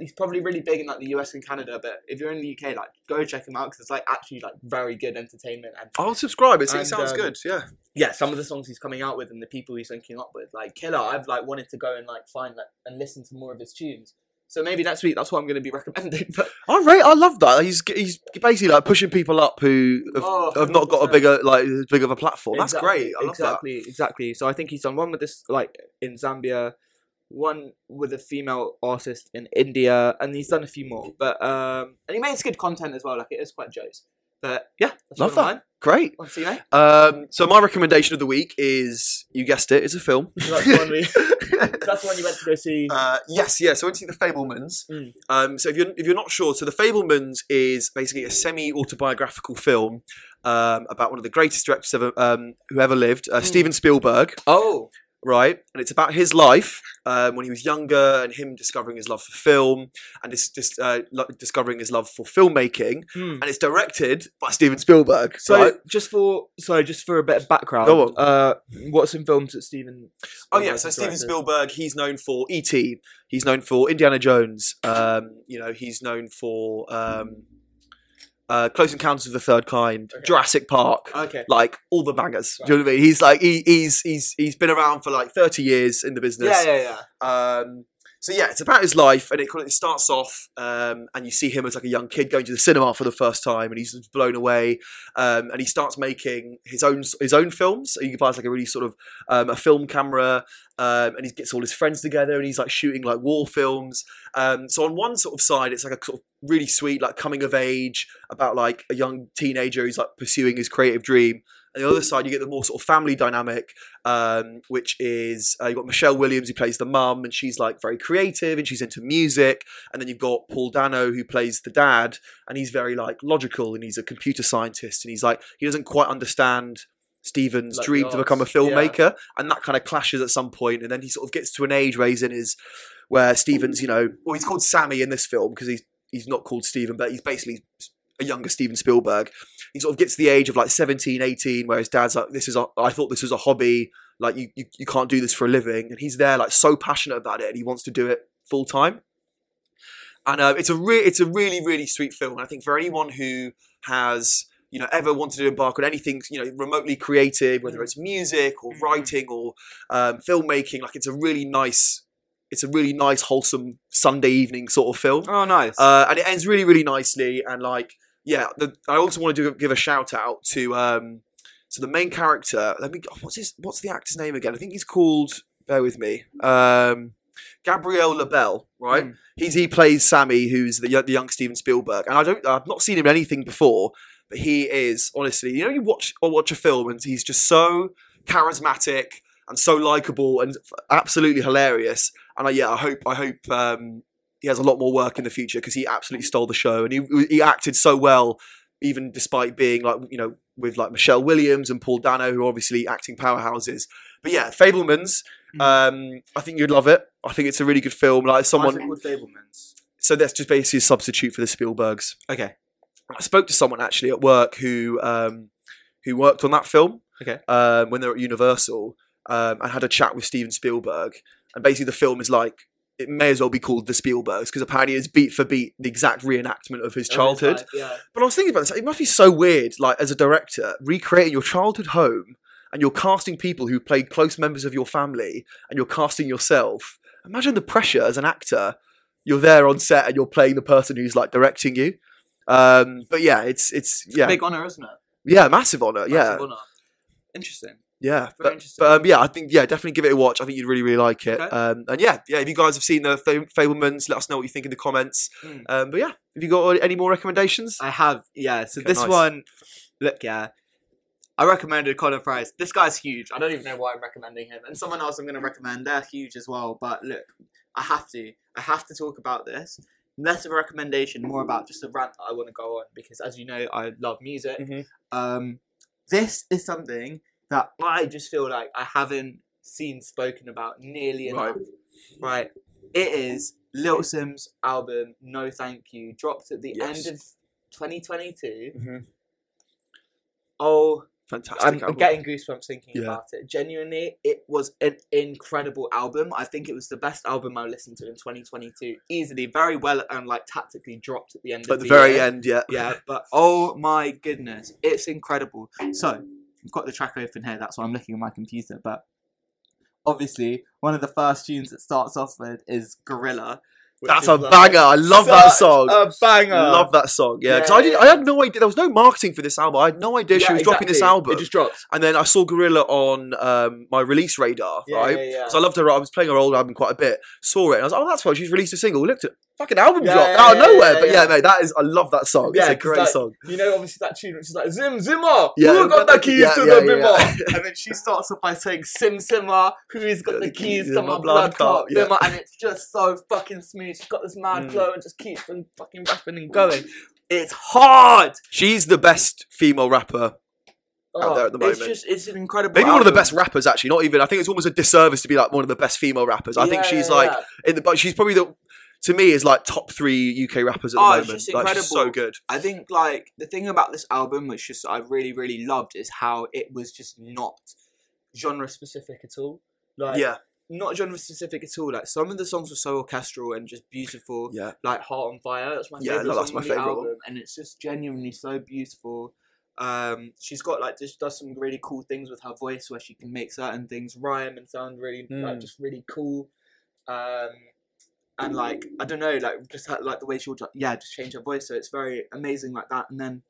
Speaker 1: he's probably really big in like the US and Canada. But if you're in the UK, like go check him out because it's like actually like very good entertainment. And
Speaker 2: I'll subscribe. It
Speaker 1: And,
Speaker 2: sounds
Speaker 1: um,
Speaker 2: good. Yeah.
Speaker 1: yeah, some of the songs he's coming out with and the people he's linking up with, like Killa, I've like wanted to go and like find like and listen to more of his tunes. So maybe next week that's what I'm going to be recommending. But
Speaker 2: I rate. I love that. He's he's basically like pushing people up who have,
Speaker 1: Oh,
Speaker 2: have not got a bigger like big of a platform. That's great. I love
Speaker 1: exactly, exactly. So I think he's done one with this like in Zambia, one with a female artist in India, and he's done a few more. But um, and he makes good content as well. Like it is quite jokes. But yeah, that's
Speaker 2: Love that.
Speaker 1: mine.
Speaker 2: Great.
Speaker 1: See, mate?
Speaker 2: Um, so my recommendation of the week is you guessed it. It's a film.
Speaker 1: So that's the one we. that's the one you went to go see.
Speaker 2: Uh, yes, yes. So I went to see The Fabelmans.
Speaker 1: Mm.
Speaker 2: Um, so if you're if you're not sure, so The Fabelmans is basically a semi-autobiographical film um, about one of the greatest directors ever um, who ever lived, uh,
Speaker 1: Mm.
Speaker 2: Steven Spielberg.
Speaker 1: Oh,
Speaker 2: Right, and it's about his life um, when he was younger and him discovering his love for film and dis- dis- uh, lo- discovering his love for filmmaking.
Speaker 1: hmm.
Speaker 2: And it's directed by Steven Spielberg.
Speaker 1: So
Speaker 2: right?
Speaker 1: just for sorry, just for a bit of background.
Speaker 2: Go on.
Speaker 1: Uh, what's in films that Steven?
Speaker 2: Oh yeah, so Steven Spielberg, he's known for E.T. He's known for Indiana Jones. Um, you know, he's known for um, uh, Close Encounters of the Third Kind,
Speaker 1: Okay.
Speaker 2: Jurassic Park,
Speaker 1: Okay.
Speaker 2: like all the bangers. Do you know what I mean? He's like he, he's he's he's been around for like thirty years in the business.
Speaker 1: Yeah, yeah, yeah.
Speaker 2: Um, so yeah, it's about his life, and it it starts off, um, and you see him as like a young kid going to the cinema for the first time, and he's blown away, um, and he starts making his own his own films. He buys like a really sort of um, a film camera, um, and he gets all his friends together, and he's like shooting like war films. Um, so on one sort of side, it's like a sort of really sweet like coming of age about like a young teenager who's like pursuing his creative dream. And the other side, you get the more sort of family dynamic, um, which is uh, you've got Michelle Williams who plays the mum, and she's like very creative and she's into music. And then you've got Paul Dano who plays the dad, and he's very like logical and he's a computer scientist, and he's like he doesn't quite understand Steven's
Speaker 1: Like
Speaker 2: dream to become a
Speaker 1: arts, yeah.
Speaker 2: filmmaker, and that kind of clashes at some point, and then he sort of gets to an age where he's in his where Steven's, you know, well he's called Sammy in this film because he's he's not called Steven, but he's basically a younger Steven Spielberg. He sort of gets to the age of like 17, 18, where his dad's like, this is a, I thought this was a hobby. Like you, you, you can't do this for a living. And he's there like so passionate about it and he wants to do it full time. And uh, it's a re- it's a really, really sweet film. And I think for anyone who has, you know, ever wanted to embark on anything, you know, remotely creative, whether it's music or
Speaker 1: Mhm.
Speaker 2: writing or um, filmmaking, like it's a really nice, it's a really nice, wholesome Sunday evening sort of film.
Speaker 1: Oh, nice.
Speaker 2: Uh, and it ends really, really nicely. And like, yeah, the, I also want to do, give a shout out to um, so the main character. Let me. What's his? What's the actor's name again? I think he's called. Bear with me. Um, Gabriel LaBelle, right?
Speaker 1: Mm.
Speaker 2: He's he plays Sammy, who's the, the young Steven Spielberg, and I don't. I've not seen him in anything before, but he is honestly. You know, you watch or watch a film, and he's just so charismatic and so likable and absolutely hilarious. and I, yeah, I hope I hope um, he has a lot more work in the future because he absolutely stole the show and he he acted so well, even despite being like you know with like Michelle Williams and Paul Dano, who are obviously acting powerhouses. But yeah, Fabelmans.
Speaker 1: Mm.
Speaker 2: Um, I think you'd love it. I think it's a really good film. Like someone,
Speaker 1: Why is Fabelmans.
Speaker 2: so that's just basically a substitute for the Spielbergs.
Speaker 1: Okay.
Speaker 2: I spoke to someone actually at work who um, who worked on that film.
Speaker 1: Okay.
Speaker 2: Um, when they were at Universal, um, and had a chat with Steven Spielberg. And basically, the film is like it may as well be called The Spielbergs because apparently it's beat for beat the exact reenactment of his childhood.
Speaker 1: Yeah.
Speaker 2: But I was thinking about this. It must be so weird, like as a director, recreating your childhood home, and you're casting people who played close members of your family, and you're casting yourself. Imagine the pressure as an actor. You're there on set, and you're playing the person who's like directing you. Um, but yeah, it's it's yeah,
Speaker 1: Big honour, isn't it?
Speaker 2: yeah, massive honor. Yeah,
Speaker 1: honour. Interesting.
Speaker 2: Yeah.
Speaker 1: Very
Speaker 2: But, but um, yeah, I think yeah, definitely give it a watch. I think you'd really really like it.
Speaker 1: Okay.
Speaker 2: Um, and yeah, yeah. If you guys have seen the Fa- Fabelmans, let us know what you think in the comments.
Speaker 1: Mm.
Speaker 2: Um, but yeah, have you got any more recommendations?
Speaker 1: I have, yeah. So
Speaker 2: Okay,
Speaker 1: this
Speaker 2: nice.
Speaker 1: one, look, yeah. I recommended Colin Price. This guy's huge. I don't even know why I'm recommending him. And someone else I'm going to recommend, they're huge as well. But look, I have to. I have to talk about this. Less of a recommendation, more about just a rant that I want to go on because, as you know, I love music.
Speaker 2: Mhm.
Speaker 1: Um, this is something that I just feel like I haven't seen spoken about nearly enough.
Speaker 2: Right.
Speaker 1: Right. It is Lil Simz album No Thank You, dropped at the
Speaker 2: Yes.
Speaker 1: end of 2022.
Speaker 2: Mhm.
Speaker 1: Oh,
Speaker 2: Fantastic.
Speaker 1: I'm, getting goosebumps thinking
Speaker 2: Yeah.
Speaker 1: about it. Genuinely, it was an incredible album. I think it was the best album I listened to in 2022. Easily, very well and like tactically dropped at the end
Speaker 2: at
Speaker 1: of
Speaker 2: the
Speaker 1: the
Speaker 2: very
Speaker 1: year.
Speaker 2: end. Yeah.
Speaker 1: Yeah, but oh my goodness, it's incredible. So, I've got the track open here, that's why I'm looking at my computer, but obviously, one of the first tunes that starts off with is Gorilla.
Speaker 2: That's a
Speaker 1: like,
Speaker 2: banger. I love that song.
Speaker 1: A banger.
Speaker 2: Love that song. Yeah, because
Speaker 1: Yeah,
Speaker 2: I did. I had no idea. There was no marketing for this album. I had no idea she
Speaker 1: Yeah,
Speaker 2: was dropping this album.
Speaker 1: It just drops.
Speaker 2: And then I saw Gorilla on um, my release radar,
Speaker 1: Yeah,
Speaker 2: right?
Speaker 1: yeah, yeah.
Speaker 2: So I loved her. I was playing her old album quite a bit. Saw it, and I was like, "Oh, that's why she's released a single." Looked at fucking album
Speaker 1: Yeah,
Speaker 2: drop
Speaker 1: yeah,
Speaker 2: out of nowhere.
Speaker 1: yeah,
Speaker 2: but yeah,
Speaker 1: yeah.
Speaker 2: mate, that is. I love that song.
Speaker 1: Yeah,
Speaker 2: it's a great
Speaker 1: that-
Speaker 2: song.
Speaker 1: You know, obviously that tune, which is like Zim Zimmer,
Speaker 2: Yeah,
Speaker 1: who got the keys
Speaker 2: yeah,
Speaker 1: to
Speaker 2: yeah,
Speaker 1: the
Speaker 2: yeah,
Speaker 1: bimmer?
Speaker 2: yeah.
Speaker 1: and then she starts off by saying Sim Simmer, who's got the keys to
Speaker 2: Yeah,
Speaker 1: my blood clot
Speaker 2: yeah.
Speaker 1: bimmer, and it's just so fucking smooth. She's got this mad
Speaker 2: Mm.
Speaker 1: flow and just keeps on fucking rapping and going. It's hard.
Speaker 2: She's the best female rapper. Out there at the moment.
Speaker 1: It's just it's an incredible.
Speaker 2: Maybe one of the best rappers, actually. Not even. I think it's almost a disservice to be like one of the best female rappers. I think she's
Speaker 1: yeah,
Speaker 2: like
Speaker 1: yeah.
Speaker 2: in the. But she's probably the. To me, is like top three UK rappers at the
Speaker 1: Oh, it's
Speaker 2: moment.
Speaker 1: just
Speaker 2: Like, she's so good.
Speaker 1: I think like the thing about this album, which just I really really loved, is how it was just not genre specific at all. Like
Speaker 2: yeah,
Speaker 1: not genre specific at all. Like some of the songs were so orchestral and just beautiful.
Speaker 2: yeah.
Speaker 1: Like Heart on Fire, that's my
Speaker 2: Yeah,
Speaker 1: favorite
Speaker 2: no, that's my
Speaker 1: the
Speaker 2: favourite one.
Speaker 1: album, and it's just genuinely so beautiful. Um, she's got like just does some really cool things with her voice where she can make certain things rhyme and sound really like
Speaker 2: Mm.
Speaker 1: just really cool. Um, and like I don't know, like just ha- like the way she'll ju- yeah just change her voice, so it's very amazing like that. And then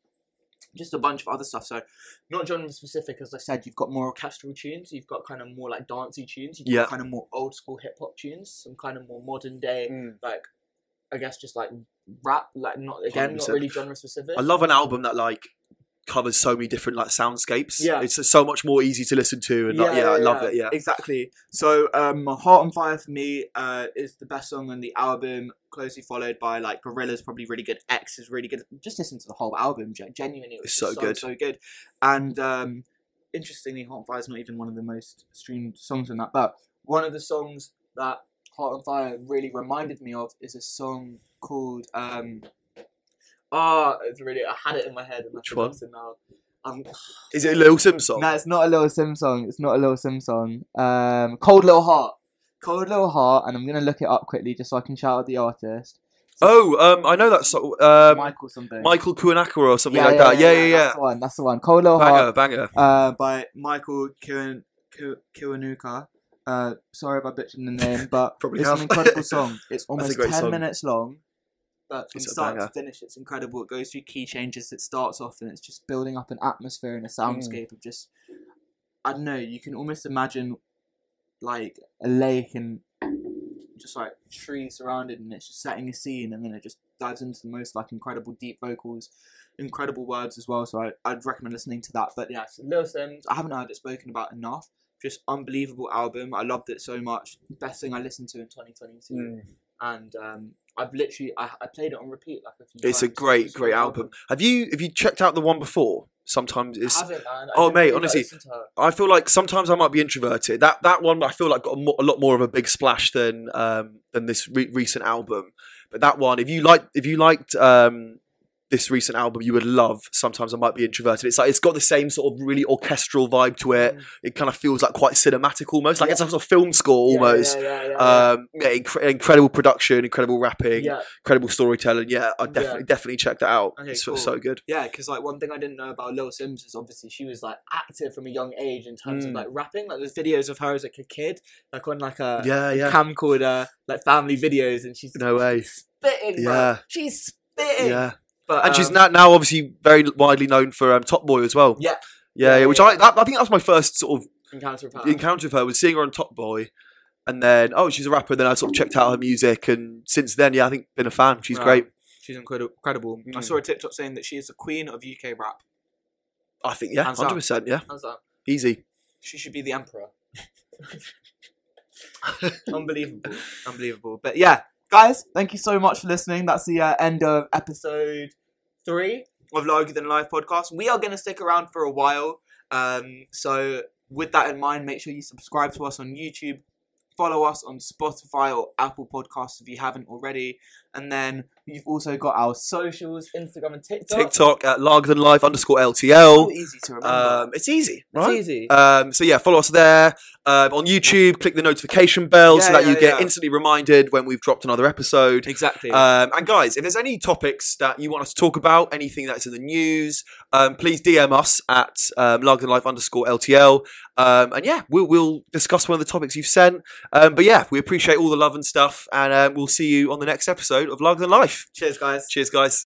Speaker 1: just a bunch of other stuff. So not genre specific, as I said. You've got more orchestral tunes. You've got kind of more like dancey tunes. You've
Speaker 2: Yeah.
Speaker 1: got kind of more old school hip hop tunes. Some kind of more modern day mm. like I guess just like rap, like not again, not
Speaker 2: 100%.
Speaker 1: really genre specific.
Speaker 2: I love an album that like covers so many different like soundscapes.
Speaker 1: Yeah.
Speaker 2: it's so much more easy to listen to, and like, yeah, I love it. Yeah,
Speaker 1: exactly. So, um, "Heart on Fire" for me uh, is the best song on the album, closely followed by like "Gorilla's" probably really good. "X" is really good. Just listen to the whole album. Genuinely, it was
Speaker 2: It's so
Speaker 1: so
Speaker 2: good.
Speaker 1: so good. And um, interestingly, "Heart on Fire" is not even one of the most streamed songs in that. But one of the songs that "Heart on Fire" really reminded me of is a song called. Um, Ah, it's really. I had it in my head and
Speaker 2: Which
Speaker 1: I
Speaker 2: one?
Speaker 1: forgot it now. Um,
Speaker 2: is it a Lil Simz song?
Speaker 1: no, it's not a Little Simz song. It's not a Little Simz song. Um, Cold Little Heart. Cold Little Heart, and I'm gonna look it up quickly just so I can shout out the artist.
Speaker 2: Oh, um, I know that song. Um,
Speaker 1: Michael something.
Speaker 2: Michael Kuanakara or something like that. Yeah, yeah, yeah.
Speaker 1: That's the one. That's the one. Cold Little
Speaker 2: Banger,
Speaker 1: Heart.
Speaker 2: banger.
Speaker 1: Uh, by Michael Kiwan- Ki- Kiwanuka. Uh, sorry if I butchered the name, but
Speaker 2: Probably
Speaker 1: it's
Speaker 2: have.
Speaker 1: an incredible song. It's almost ten
Speaker 2: song.
Speaker 1: minutes long, but from
Speaker 2: It's
Speaker 1: start to finish, it's incredible. It goes through key changes. It starts off and it's just building up an atmosphere and a soundscape of just, I don't know. You can almost imagine like a lake and just like trees surrounded, and it's just setting a scene, and then it just dives into the most like incredible deep vocals, incredible words as well. So I, I'd recommend listening to that. But yeah, so Lil Simz, I haven't heard it spoken about enough. just unbelievable album. I loved it so much. Best thing I listened to in 2022,
Speaker 2: Mm.
Speaker 1: and um, I've literally I, I played it on repeat like a few
Speaker 2: It's a
Speaker 1: times.
Speaker 2: great,
Speaker 1: It's a
Speaker 2: great album. Have you have you checked out the one before? Sometimes
Speaker 1: I
Speaker 2: it's.
Speaker 1: haven't, man. I
Speaker 2: Oh, mate, honestly,
Speaker 1: listen to her.
Speaker 2: I feel like sometimes I might be introverted. That that one I feel like got a, mo- a lot more of a big splash than um, than this re- recent album. But that one, if you like, if you liked um, this recent album, you would love. Sometimes I might be introverted. It's like it's got the same sort of really orchestral vibe to it.
Speaker 1: Mm.
Speaker 2: It kind of feels like quite cinematic almost, like
Speaker 1: Yeah.
Speaker 2: it's a sort of film score almost.
Speaker 1: Yeah, yeah.
Speaker 2: Um, incre- incredible production, incredible rapping, incredible storytelling. Yeah, I definitely definitely check that out.
Speaker 1: Okay,
Speaker 2: it's
Speaker 1: cool.
Speaker 2: so good.
Speaker 1: Yeah, because like one thing I didn't know about Lil Simz is obviously she was like active from a young age in terms of
Speaker 2: Mm.
Speaker 1: like rapping. Like there's videos of her as like a kid, like on like a
Speaker 2: Yeah, yeah.
Speaker 1: camcorder, like family videos, and she's
Speaker 2: No way.
Speaker 1: spitting, bro.
Speaker 2: Yeah.
Speaker 1: She's spitting.
Speaker 2: Yeah.
Speaker 1: But
Speaker 2: and she's
Speaker 1: um,
Speaker 2: now, now obviously very widely known for um, Top Boy as well.
Speaker 1: Yeah.
Speaker 2: yeah,
Speaker 1: Yeah,
Speaker 2: which. I that, I think that was my first sort of
Speaker 1: encounter with her.
Speaker 2: encounter with her was seeing her on Top Boy, and then oh she's a rapper. And Then I sort of checked out her music, and since then, yeah, I think been a fan. She's
Speaker 1: Right.
Speaker 2: great.
Speaker 1: She's incredible. incredible. I
Speaker 2: Mm.
Speaker 1: saw a TikTok saying that she is the queen of UK rap.
Speaker 2: I think yeah, hundred percent, yeah,
Speaker 1: How's that?
Speaker 2: easy.
Speaker 1: She should be the emperor. Unbelievable. Unbelievable. But yeah, guys, thank you so much for listening. That's the uh, end of episode three of Lager Than Life podcast. We are going to stick around for a while. Um, so, with that in mind, make sure you subscribe to us on YouTube, follow us on Spotify or Apple Podcasts if you haven't already. And then you've also got our socials Instagram and TikTok.
Speaker 2: TikTok at Lager Than Life underscore
Speaker 1: So
Speaker 2: LTL.
Speaker 1: easy to remember.
Speaker 2: Um, it's easy, right?
Speaker 1: It's easy.
Speaker 2: Um, so yeah, follow us there um, on YouTube. Click the notification bell so
Speaker 1: Yeah,
Speaker 2: that you get
Speaker 1: yeah.
Speaker 2: instantly reminded when we've dropped another episode.
Speaker 1: exactly.
Speaker 2: Um, and guys, if there's any topics that you want us to talk about, anything that's in the news, um, please DM us at um, Lager Than Life underscore LTL. Um, and yeah, we'll, we'll discuss one of the topics you've sent. Um, but yeah, we appreciate all the love and stuff. And um, we'll see you on the next episode of Lager and Life.
Speaker 1: Cheers, guys.
Speaker 2: Cheers, guys.